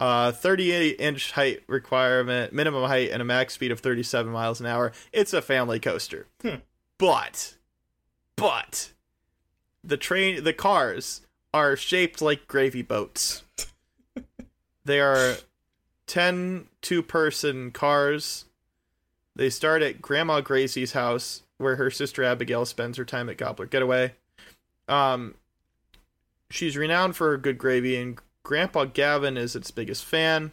Uh, 38 inch height requirement, minimum height, and a max speed of 37 miles an hour. It's a family coaster. Hmm. But, but, the train, the cars are shaped like gravy boats. [laughs] they are 10 two person cars. They start at Grandma Gracie's house, where her sister Abigail spends her time at Gobbler Getaway. Um, she's renowned for her good gravy, and Grandpa Gavin is its biggest fan.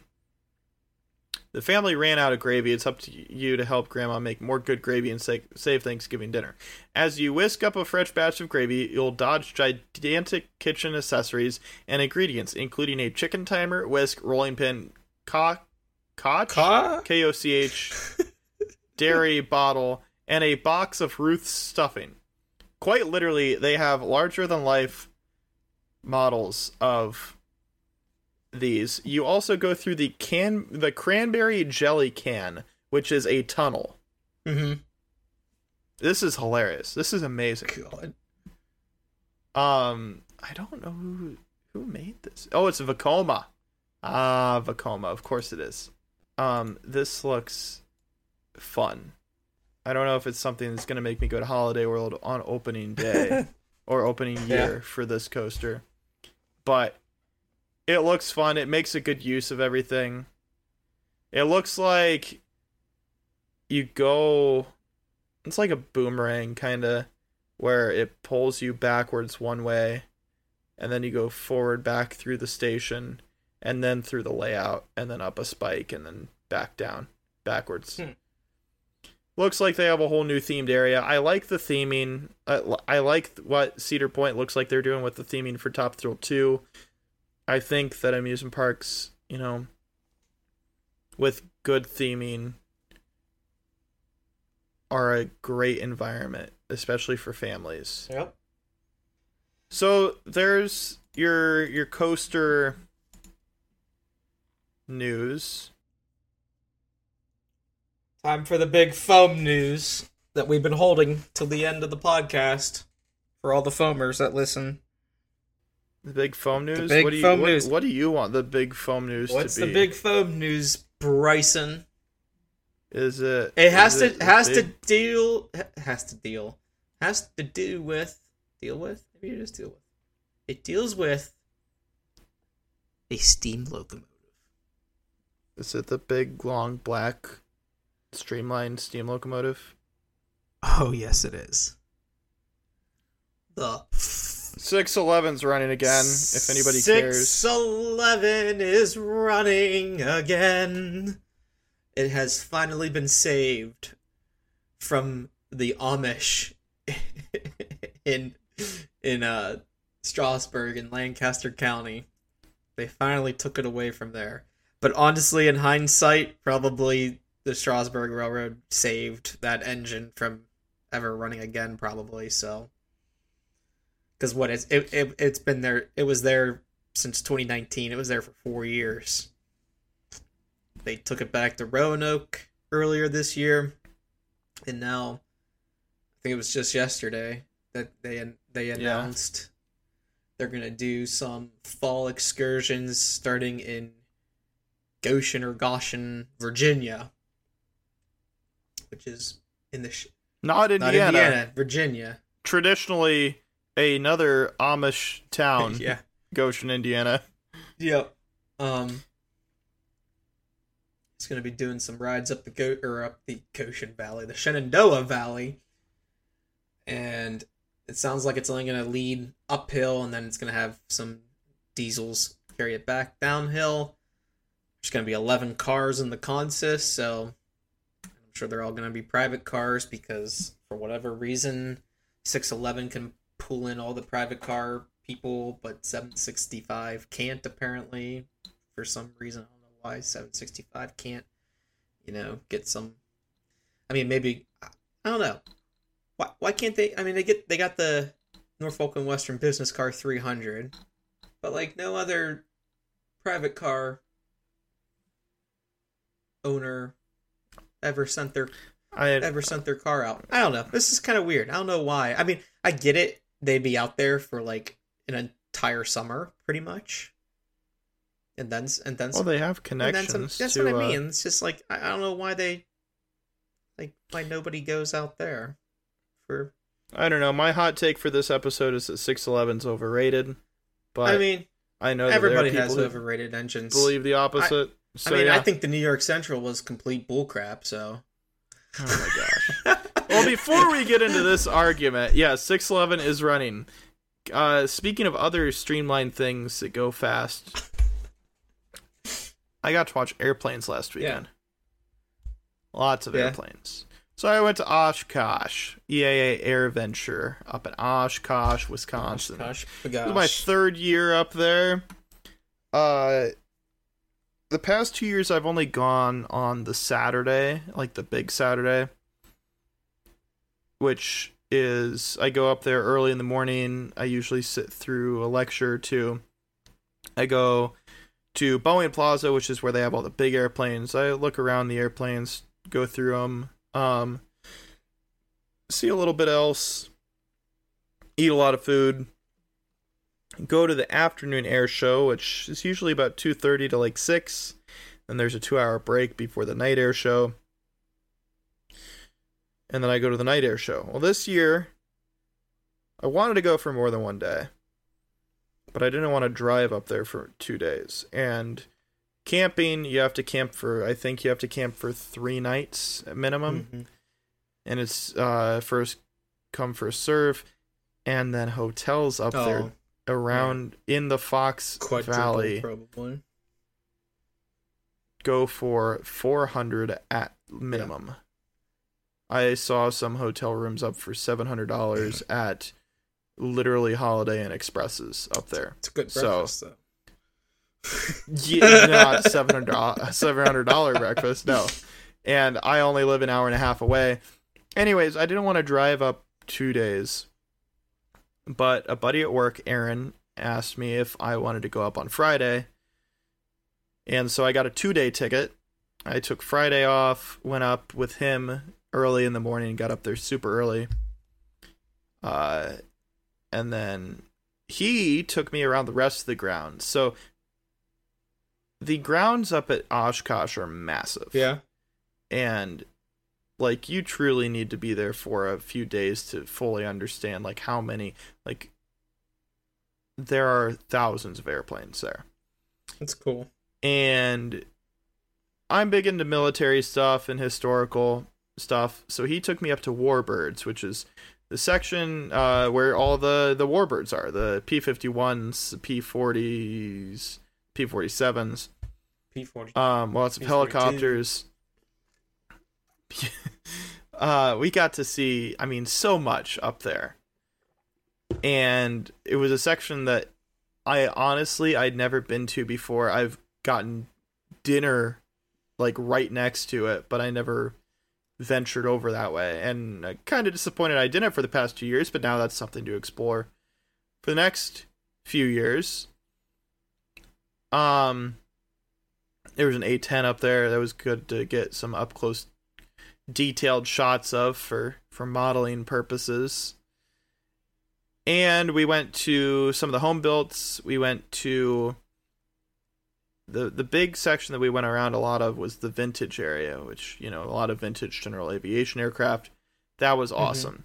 The family ran out of gravy. It's up to you to help Grandma make more good gravy and sa- save Thanksgiving dinner. As you whisk up a fresh batch of gravy, you'll dodge gigantic kitchen accessories and ingredients, including a chicken timer, whisk, rolling pin, cock, koch, Ka? K O C H, [laughs] dairy bottle, and a box of Ruth's stuffing. Quite literally, they have larger than life models of these. You also go through the can the cranberry jelly can, which is a tunnel. Mm-hmm. This is hilarious. This is amazing. God. Um, I don't know who who made this. Oh, it's Vacoma. Ah, Vekoma. Of course it is. Um, this looks fun. I don't know if it's something that's gonna make me go to Holiday World on opening day [laughs] or opening year Yeah. for this coaster, but it looks fun. It makes a good use of everything. It looks like you go. It's like a boomerang kind of, where it pulls you backwards one way, and then you go forward back through the station, and then through the layout, and then up a spike, and then back down backwards. Hmm. Looks like they have a whole new themed area. I like the theming. I, I like what Cedar Point looks like they're doing with the theming for Top Thrill 2. I think that amusement parks, you know, with good theming are a great environment, especially for families. Yep. So there's your your coaster news. Time for the big foam news that we've been holding till the end of the podcast for all the foamers that listen. The big foam news. The big what do you foam what, news. what do you want the big foam news What's to the big foam news, Bryson? Is it? It has is to it has to big? deal has to deal has to do with deal with maybe you just deal with it deals with a steam locomotive. Is it the big long black streamlined steam locomotive? Oh yes, it is. The Six Eleven's running again. If anybody cares. Six Eleven is running again. It has finally been saved from the Amish [laughs] in in uh Strasburg in Lancaster County. They finally took it away from there. But honestly, in hindsight, probably the Strasburg Railroad saved that engine from ever running again. Probably so because what it's it, it it's been there it was there since 2019 it was there for four years they took it back to roanoke earlier this year and now i think it was just yesterday that they they announced they're gonna do some fall excursions starting in goshen or goshen virginia which is in the sh- Not not Indiana. indiana virginia Traditionally, another Amish town, [laughs] yeah Goshen, Indiana. Yep. Um, it's gonna be doing some rides up the go or up the Goshen Valley, the Shenandoah Valley, and it sounds like it's only gonna lead uphill, and then it's gonna have some diesels carry it back downhill. There's gonna be eleven cars in the consist, so I'm sure they're all gonna be private cars because for whatever reason, six eleven can pull in all the private car people, but 765 can't apparently for some reason. I don't know why 765 can't, you know, get some. I mean, maybe I don't know. Why why can't they? I mean, they get they got the Norfolk and Western Business Car 300, but like no other private car owner ever sent their I ever sent their car out. I don't know. This is kind of weird. I don't know why. I mean, I get it. They'd be out there for like an entire summer, pretty much, and then and then well, some. they have connections. some that's to, what I uh, mean. It's just like I, I don't know why they, like, why nobody goes out there for. I don't know. My hot take for this episode is that 611's overrated, but I mean, I know everybody there has who overrated engines. believe the opposite. So I mean, yeah. I think the New York Central was complete bullcrap. So. Oh my gosh. [laughs] well, before we get into this argument, yeah, 611 is running. Uh, speaking of other streamlined things that go fast, I got to watch airplanes last weekend. Lots of Yeah. airplanes. So I went to Oshkosh, EAA AirVenture, up in Oshkosh, Wisconsin. Gosh, This is my third year up there. Uh, the past two years, I've only gone on the Saturday, like the big Saturday, which is I go up there early in the morning. I usually sit through a lecture or two. I go to Boeing Plaza, which is where they have all the big airplanes. I look around the airplanes, go through them, um, see a little bit else, eat a lot of food, go to the afternoon air show, which is usually about 2:30 to like 6. Then there's a 2-hour break before the night air show. And then I go to the night air show. Well, this year I wanted to go for more than one day. But I didn't want to drive up there for 2 days. And camping, you have to camp for I think you have to camp for 3 nights at minimum. Mhm. And it's uh first come first serve and then hotels up there Around in the Fox quadruple Valley probably. go for 400 at minimum. I saw some hotel rooms up for $700 at literally Holiday Inn Expresses up there. It's a good So- breakfast though. [laughs] Yeah, not [laughs] $700 $700 breakfast, no. And I only live an hour and a half away. Anyways, I didn't want to drive up 2 days. But a buddy at work, Aaron, asked me if I wanted to go up on Friday. And so I got a two day ticket. I took Friday off, went up with him early in the morning, got up there super early. Uh, and then he took me around the rest of the grounds. So the grounds up at Oshkosh are massive. Yeah. And like you truly need to be there for a few days to fully understand like how many like there are thousands of airplanes there That's cool. and I'm big into military stuff and historical stuff. So he took me up to Warbirds, which is the section uh, where all the the warbirds are the P51s, P40s, P47s, P forty. um, lots of P-42. helicopters. [laughs] uh, we got to see, I mean, so much up there, and it was a section that I honestly I'd never been to before. I've gotten dinner like right next to it, but I never ventured over that way, and uh, kind of disappointed I didn't for the past two years. But now that's something to explore for the next few years. Um, there was an A10 up there that was good to get some up close, detailed shots of for for modeling purposes. And we went to some of the home builds. We went to the the big section that we went around a lot of was the vintage area, which you know a lot of vintage general aviation aircraft. That was mm-hmm. awesome.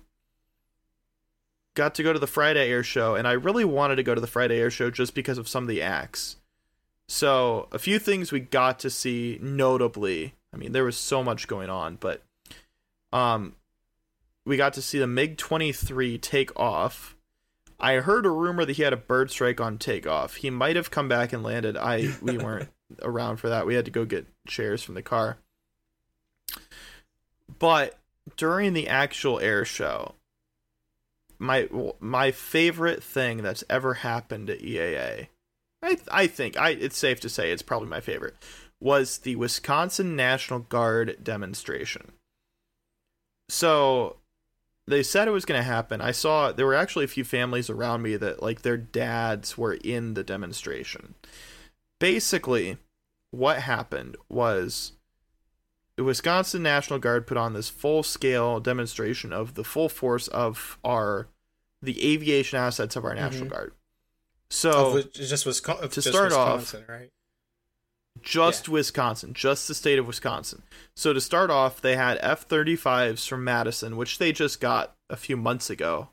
Got to go to the Friday Air Show, and I really wanted to go to the Friday Air Show just because of some of the acts. So a few things we got to see notably. I mean, there was so much going on, but um, we got to see the MiG twenty three take off. I heard a rumor that he had a bird strike on takeoff. He might have come back and landed. I we [laughs] weren't around for that. We had to go get chairs from the car. But during the actual air show, my my favorite thing that's ever happened at EAA, I I think I it's safe to say it's probably my favorite, was the Wisconsin National Guard demonstration. So they said it was going to happen. I saw there were actually a few families around me that like their dads were in the demonstration. Basically, what happened was the Wisconsin National Guard put on this full-scale demonstration of the full force of our the aviation assets of our National Mhm. Guard. So it just was to to start off- right? Just Wisconsin, just the state of Wisconsin. So to start off, they had F 35s from Madison, which they just got a few months ago.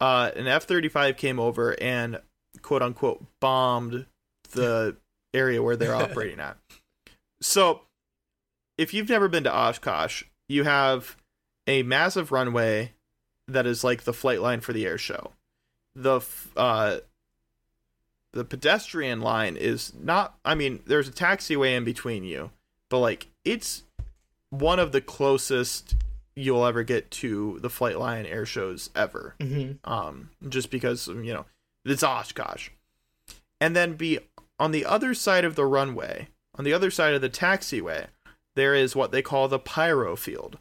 Uh, an F 35 came over and quote unquote bombed the [laughs] area where they're operating at. So if you've never been to Oshkosh, you have a massive runway that is like the flight line for the air show. The uh, the pedestrian line is not I mean, there's a taxiway in between you, but like it's one of the closest you'll ever get to the flight line air shows ever. Mm-hmm. Um just because you know, it's Oshkosh. And then be on the other side of the runway, on the other side of the taxiway, there is what they call the pyro field.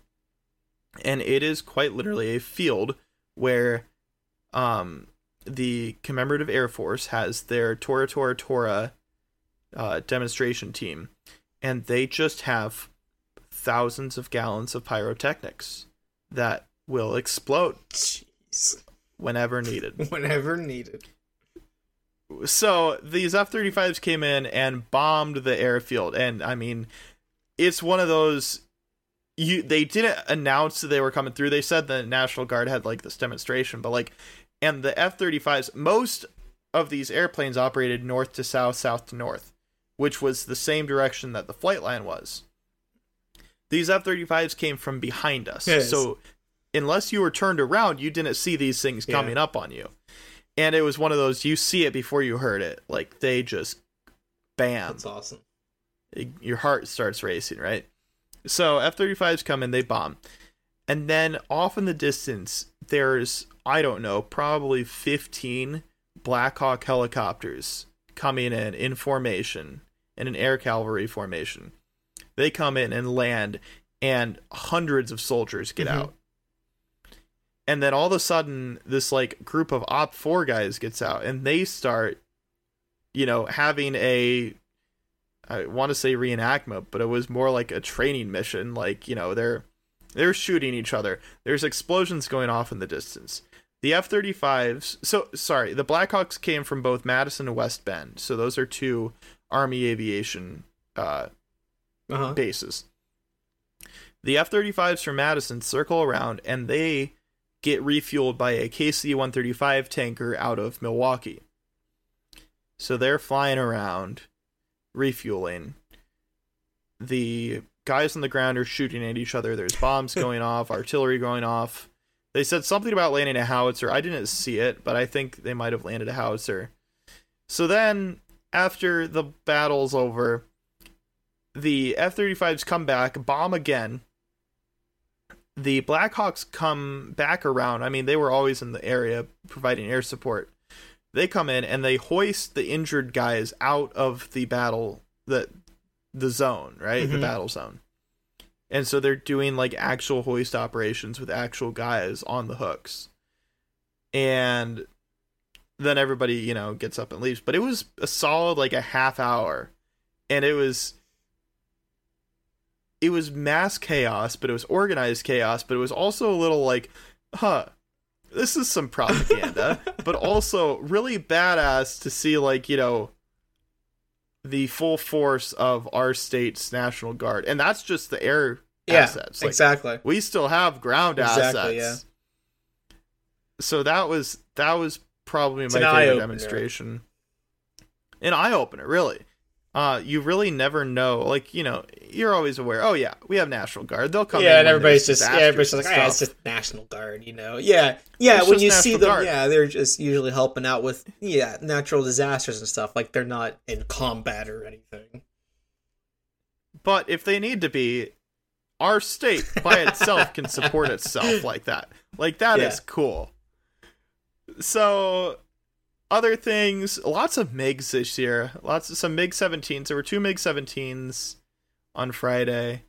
And it is quite literally a field where um the commemorative air force has their tora tora tora uh, demonstration team and they just have thousands of gallons of pyrotechnics that will explode Jeez. whenever needed [laughs] Whenever needed. so these F 35s came in and bombed the airfield. And I mean, it's one of those. You they didn't announce that they were coming through. They said the National Guard had like this demonstration, but like, and the F 35s, most of these airplanes operated north to south, south to north, which was the same direction that the flight line was. These F 35s came from behind us. Yes. So unless you were turned around, you didn't see these things Yeah. coming up on you. And it was one of those you see it before you heard it. Like they just bam, That's awesome. your heart starts racing, right? So F 35s come in, they bomb. And then off in the distance, there's, I don't know, probably 15 Black Hawk helicopters coming in in formation, in an air cavalry formation. They come in and land, and hundreds of soldiers get Mhm. out. And then all of a sudden, this like group of Op 4 guys gets out, and they start, you know, having a I want to say reenactment, but it was more like a training mission. Like you know, they're they're shooting each other. There's explosions going off in the distance. The F-35s. So sorry, the Blackhawks came from both Madison and West Bend. So those are two Army aviation uh, Uh-huh. bases. The F 35s from Madison circle around and they get refueled by a KC 135 tanker out of Milwaukee. So they're flying around, refueling. The guys on the ground are shooting at each other. There's bombs [laughs] going off, artillery going off. They said something about landing a howitzer. I didn't see it, but I think they might have landed a howitzer. So then, after the battle's over, the F 35s come back, bomb again. The Blackhawks come back around. I mean, they were always in the area providing air support. They come in and they hoist the injured guys out of the battle, the the zone, right? The Mhm. battle zone. And so they're doing like actual hoist operations with actual guys on the hooks. And then everybody, you know, gets up and leaves. But it was a solid like a half hour. And it was it was mass chaos, but it was organized chaos, but it was also a little like, huh, this is some propaganda, [laughs] but also really badass to see like, you know, the full force of our state's National Guard. And that's just the air Yeah, assets. Like, exactly. we still have ground Exactly, assets. So that was that was probably It's my favorite eye-opener. demonstration. An eye opener, really. Uh, you really never know. Like you know, you're always aware. Oh yeah, we have National Guard. They'll come. yeah, and everybody's just yeah, everybody's just like, ah, it's just National Guard, you know. Yeah, yeah. It's when you see them, Guard. yeah, they're just usually helping out with yeah natural disasters and stuff. Like they're not in combat or anything. But if they need to be, our state by [laughs] itself can support itself like that. Like that is Yeah. cool. So other things, lots of MiGs this year. Lots of some MiG 17s. There were two MiG 17s on Friday.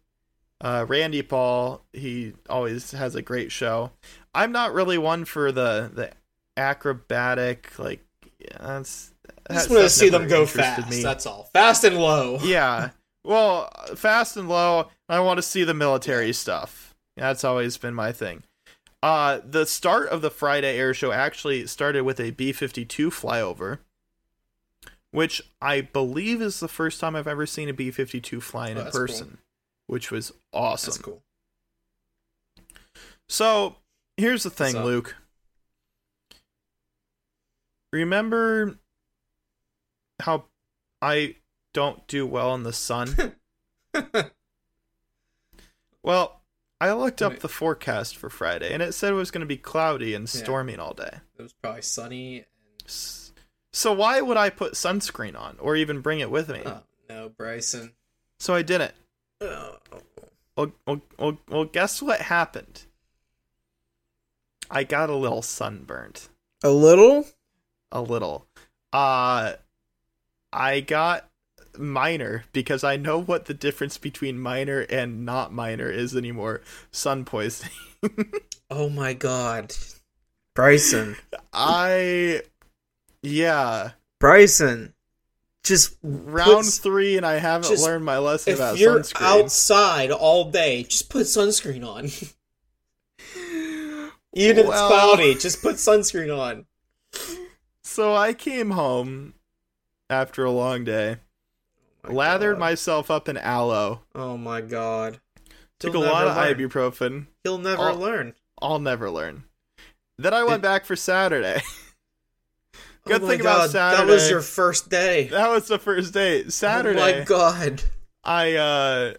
Uh, Randy Ball, he always has a great show. I'm not really one for the the acrobatic like that's I just want to see them go fast. me. That's all. Fast and low. yeah. Well, fast and low. I want to see the military stuff. That's always been my thing. Uh, the start of the Friday air show actually started with a B 52 flyover, which I believe is the first time I've ever seen a B 52 flying Oh, in cool. person, which was awesome. That's cool. So here's the thing, Luke. Remember how I don't do well in the sun? [laughs] well, I looked up the forecast for Friday and it said it was going to be cloudy and storming all day. It was probably sunny. And... So why would I put sunscreen on or even bring it with me? Oh no, Bryson. So I didn't. Oh. Well, well, well, well, guess what happened? I got a little sunburnt. A little. a little. Uh I got minor because I know what the difference between minor and not minor is anymore. Sun poisoning. [laughs] Oh my god, Bryson. I yeah, Bryson. Just round put- 3 and I haven't just- learned my lesson if about you're sunscreen. outside all day, just put sunscreen on. [laughs] Even if it's cloudy, just put sunscreen on. [laughs] So I came home after a long day. My Lathered God. myself up in aloe. Oh my god. Took He'll a lot of learn. ibuprofen. He'll never I'll- learn. I'll never learn. Then I went It- back for Saturday. [laughs] Good oh thing about Saturday. That was your first day. that was the first day. Saturday. Oh my god. I uh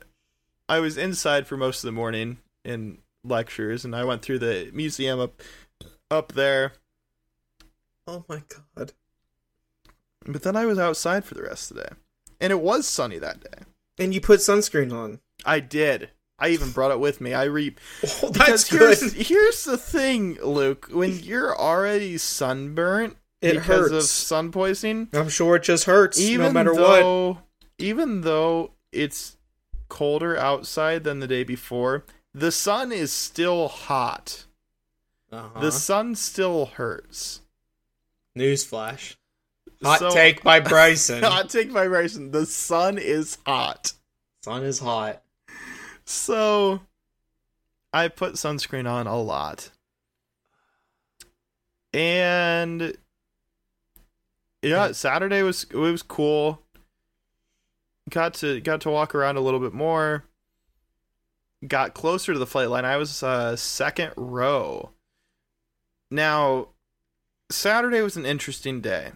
I was inside for most of the morning in lectures and I went through the museum up up there. Oh my god. But then I was outside for the rest of the day. And it was sunny that day. And you put sunscreen on. I did. I even brought it with me. I re [laughs] Oh, that's good. here's here's the thing, Luke. When you're already sunburnt It because of sun poisoning, I'm sure it just hurts even no matter what. though even though it's colder outside than the day before, the sun is still hot. Uh-huh. The sun still hurts. Newsflash. Hot So- take by [laughs] Bryson. Hot take by Bryson. The sun is hot. Sun is hot. So I put sunscreen on a lot. And yeah, Saturday was it was cool. Got to got to walk around a little bit more. Got closer to the flight line. I was uh second row. Now Saturday was an interesting day.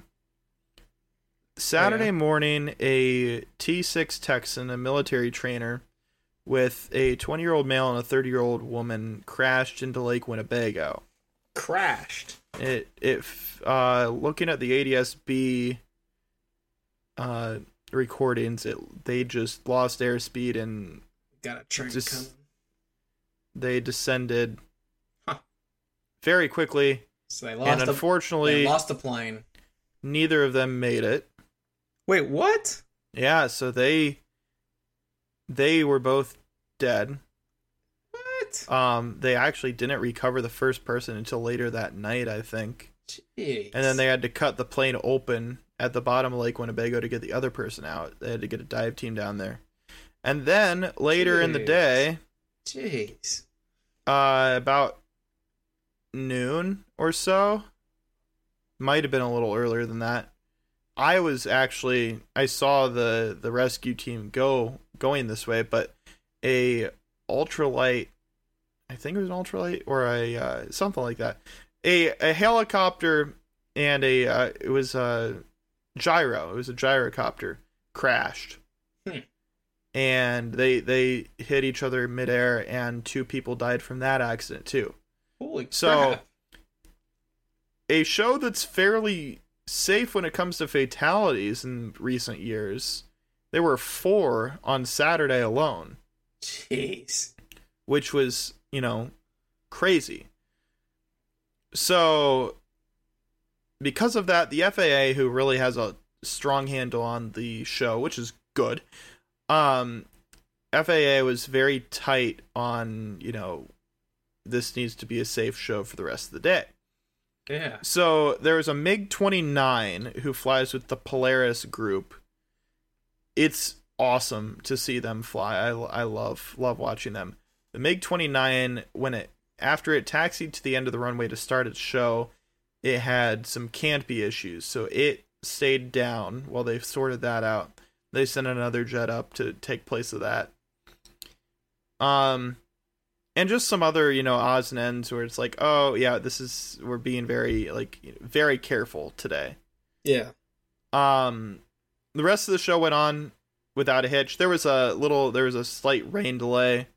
Saturday yeah? morning, a T6 Texan, a military trainer, with a 20 year old male and a 30 year old woman crashed into Lake Winnebago. Crashed. It it uh looking at the ADSB uh recordings, it they just lost airspeed and Got a train Just- coming. they descended Huh. very quickly. So they and lost the unfortunately, they lost the plane. neither of them made it. Wait, what? Yeah, so they they were both dead. What? Um, they actually didn't recover the first person until later that night, I think. Jeez. And then they had to cut the plane open at the bottom of Lake Winnebago to get the other person out. They had to get a dive team down there. And then later in the day, Jeez. uh, about noon or so, might have been a little earlier than that. I was actually I saw the the rescue team go going this way, but a ultralight, I think it was an ultralight or a uh, something like that, a a helicopter and a uh, it was a gyro. It was a gyrocopter crashed, Hmm. and they they hit each other midair, and two people died from that accident too Holy So- crap. a show that's fairly safe when it comes to fatalities in recent years. There were four on Saturday alone, Jeez. which was, you know, crazy. So, because of that, the FAA, who really has a strong handle on the show, which is good, um, FAA was very tight on, you know, this needs to be a safe show for the rest of the day. Yeah. So there's a MiG 29 who flies with the Polaris group. It's awesome to see them fly. I, I love love watching them. The MiG 29 when it after it taxied to the end of the runway to start its show, it had some canopy issues, so it stayed down while they sorted that out. They sent another jet up to take place of that. Um and just some other you know odds and ends where it's like oh yeah this is we're being very like very careful today. Yeah. um the rest of the show went on without a hitch. There was a little there was a slight rain delay.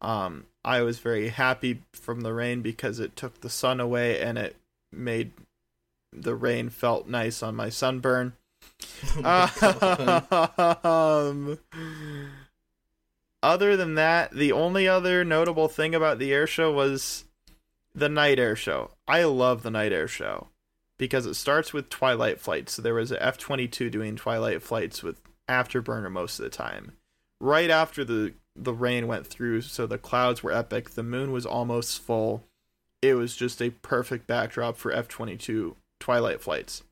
Um i was very happy from the rain because it took the sun away and it made the rain felt nice on my sunburn. [laughs] Oh my um, other than that, the only other notable thing about the air show was the night air show. I love the night air show because it starts with twilight flights. So there was a F twenty two doing twilight flights with afterburner most of the time. Right after the the rain went through, so the clouds were epic. The moon was almost full. It was just a perfect backdrop for F twenty two twilight flights.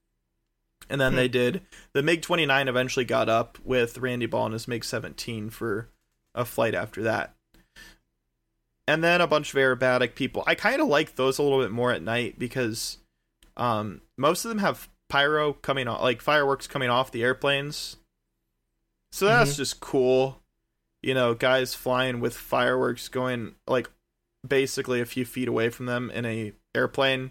And then Hmm. they did the MiG 29 eventually got up with Randy Ball and his MiG 17 for a flight after that. And then a bunch of aerobatic people. I kind of like those a little bit more at night because um, most of them have pyro coming off, like fireworks coming off the airplanes. So that's Mhm. just cool. You know, guys flying with fireworks going like basically a few feet away from them in a airplane.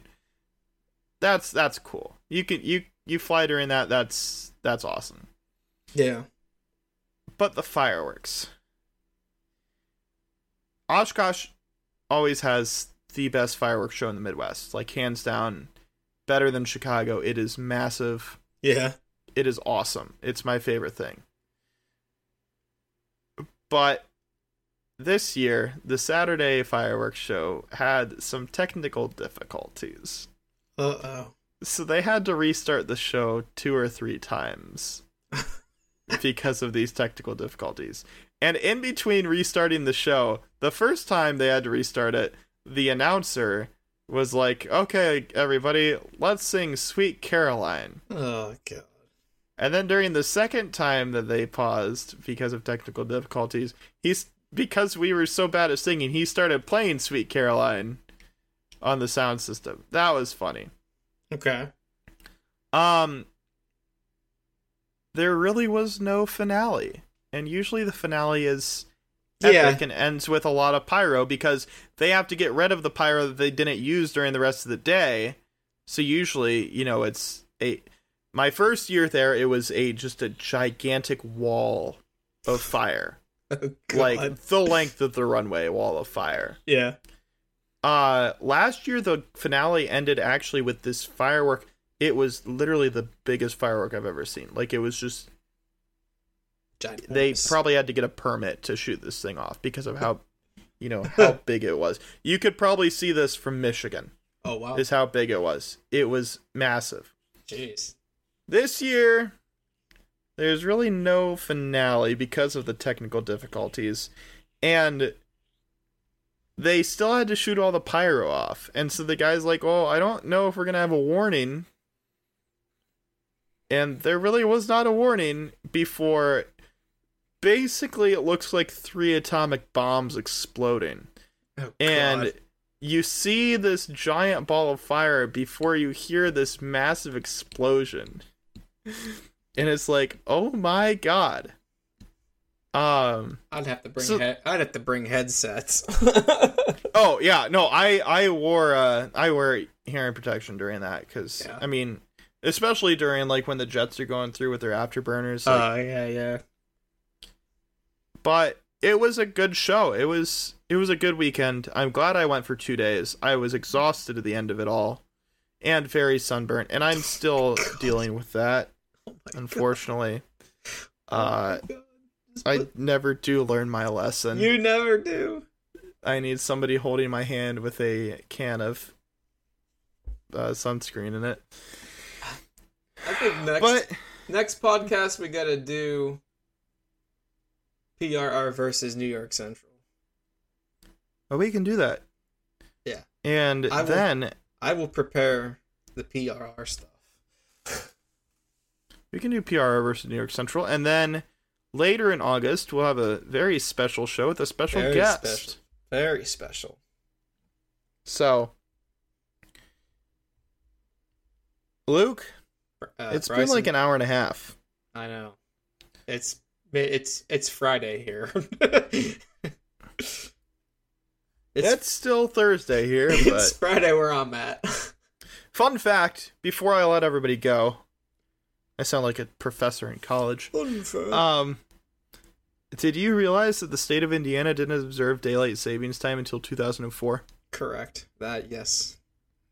That's that's cool. You can you you fly during that. That's that's awesome. Yeah. But the fireworks. Oshkosh always has the best fireworks show in the Midwest. Like hands down, better than Chicago. It is massive. Yeah. It is awesome. It's my favorite thing. But this year, the Saturday fireworks show had some technical difficulties. Uh oh. So they had to restart the show two or three times [laughs] because of these technical difficulties. And in between restarting the show, the first time they had to restart it, the announcer was like, "Okay, everybody, let's sing Sweet Caroline." Oh god. And then during the second time that they paused because of technical difficulties, he's because we were so bad at singing, he started playing Sweet Caroline on the sound system. That was funny. Okay. Um there really was no finale. And usually the finale is epic Yeah. and ends with a lot of pyro because they have to get rid of the pyro that they didn't use during the rest of the day. So usually, you know, it's a my first year there it was a just a gigantic wall of fire. [laughs] Oh, Like the length of the runway wall of fire. Yeah. Uh last year the finale ended actually with this firework. It was literally the biggest firework I've ever seen. Like it was just Giant. they probably had to get a permit to shoot this thing off because of how you know [laughs] how big it was. You could probably see this from Michigan. Oh wow. Is how big it was. It was massive. Jeez. This year there's really no finale because of the technical difficulties and they still had to shoot all the pyro off. And so the guy's like, "Oh, I don't know if we're going to have a warning." And there really was not a warning before basically it looks like three atomic bombs exploding. Oh, And you see this giant ball of fire before you hear this massive explosion. And it's like, "Oh my god." Um I'd have to bring so- head- I'd have to bring headsets. [laughs] Oh yeah, no, I I wore uh I wear hearing protection during that because Yeah. I mean, especially during like when the jets are going through with their afterburners. Like, Oh yeah, yeah. But it was a good show. It was it was a good weekend. I'm glad I went for two days. I was exhausted at the end of it all, and very sunburnt, and I'm still [coughs] dealing with that. Oh Unfortunately, uh, Oh. Just I never do learn my lesson. you never do. I need somebody holding my hand with a can of uh, sunscreen in it. I think next But next podcast we gotta do PRR versus New York Central. well, we can do that. Yeah. And I will- then I will prepare the PRR stuff. we can do PRR versus New York Central, and then later in August we'll have a very special show with a special Very guest. special. Very special. So, Luke, Uh, it's been like an hour and a half. I know. It's it's it's Friday here. [laughs] it's it's still Thursday here, [laughs] it's Friday where I'm at. [laughs] fun fact: before I let everybody go, I sound like a professor in college. Um, did you realize that the state of Indiana didn't observe daylight savings time until 2004? Correct. That yes.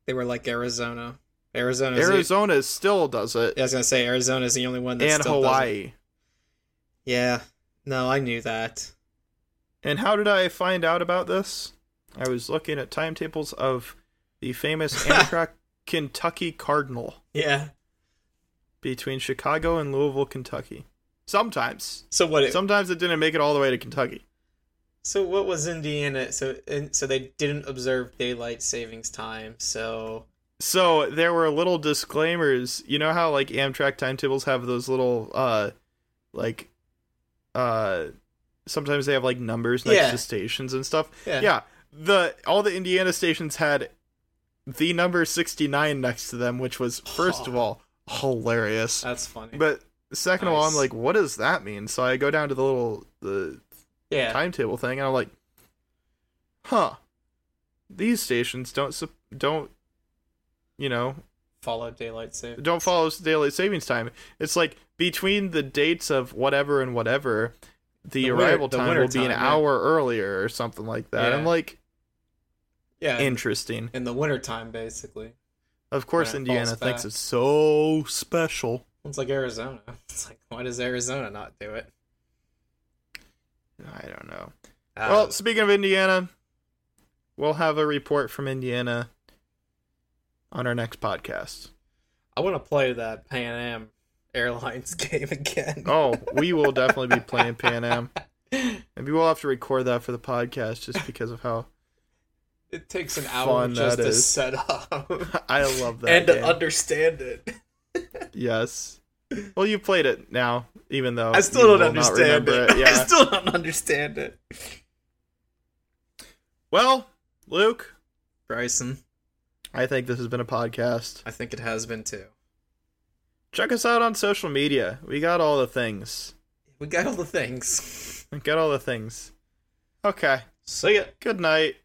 They were like Arizona. Arizona. Arizona still does it, I was gonna say Arizona's the only one that and. Hawaii. Yeah. No, I knew that. And how did I find out about this? I was looking at timetables of the famous [laughs] Amtrak Kentucky Cardinal Yeah. between Chicago and Louisville, Kentucky. Sometimes. So what? It, Sometimes it didn't make it all the way to Kentucky. so what was Indiana? So and, so they didn't observe daylight savings time. So So there were little disclaimers. You know how like Amtrak timetables have those little uh like uh sometimes they have like numbers next Yeah. to stations and stuff. yeah. Yeah. The all the Indiana stations had the number 69 next to them, which was first of all hilarious. That's funny. But second of all, I'm like, what does that mean? So I go down to the little the yeah, timetable thing, and I'm like, huh, these stations don't sup- don't you know follow daylight save. don't follow daylight savings time. It's like between the dates of whatever and whatever, the, The arrival the time winter will be an time, yeah. hour earlier or something like that. Yeah. I'm like, Yeah, interesting. in the wintertime, basically. Of course, Indiana thinks back. it's so special. It's like Arizona. [laughs] It's like, why does Arizona not do it? I don't know. Uh, well, speaking of Indiana, we'll have a report from Indiana on our next podcast. I want to play that Pan Am Airlines [laughs] game again. Oh, we will definitely be playing [laughs] Pan Am. Maybe we'll have to record that for the podcast just because of how It takes an hour just to is. set up [laughs] I love that. and to understand it. yes. Well, you played it now, even though I still don't understand it. remember I still don't understand it. Well, Luke, Bryson, I think this has been a podcast. I think it has been too. Check us out on social media. We got all the things. We got all the things. [laughs] We got all the things. Okay. See ya. Good night.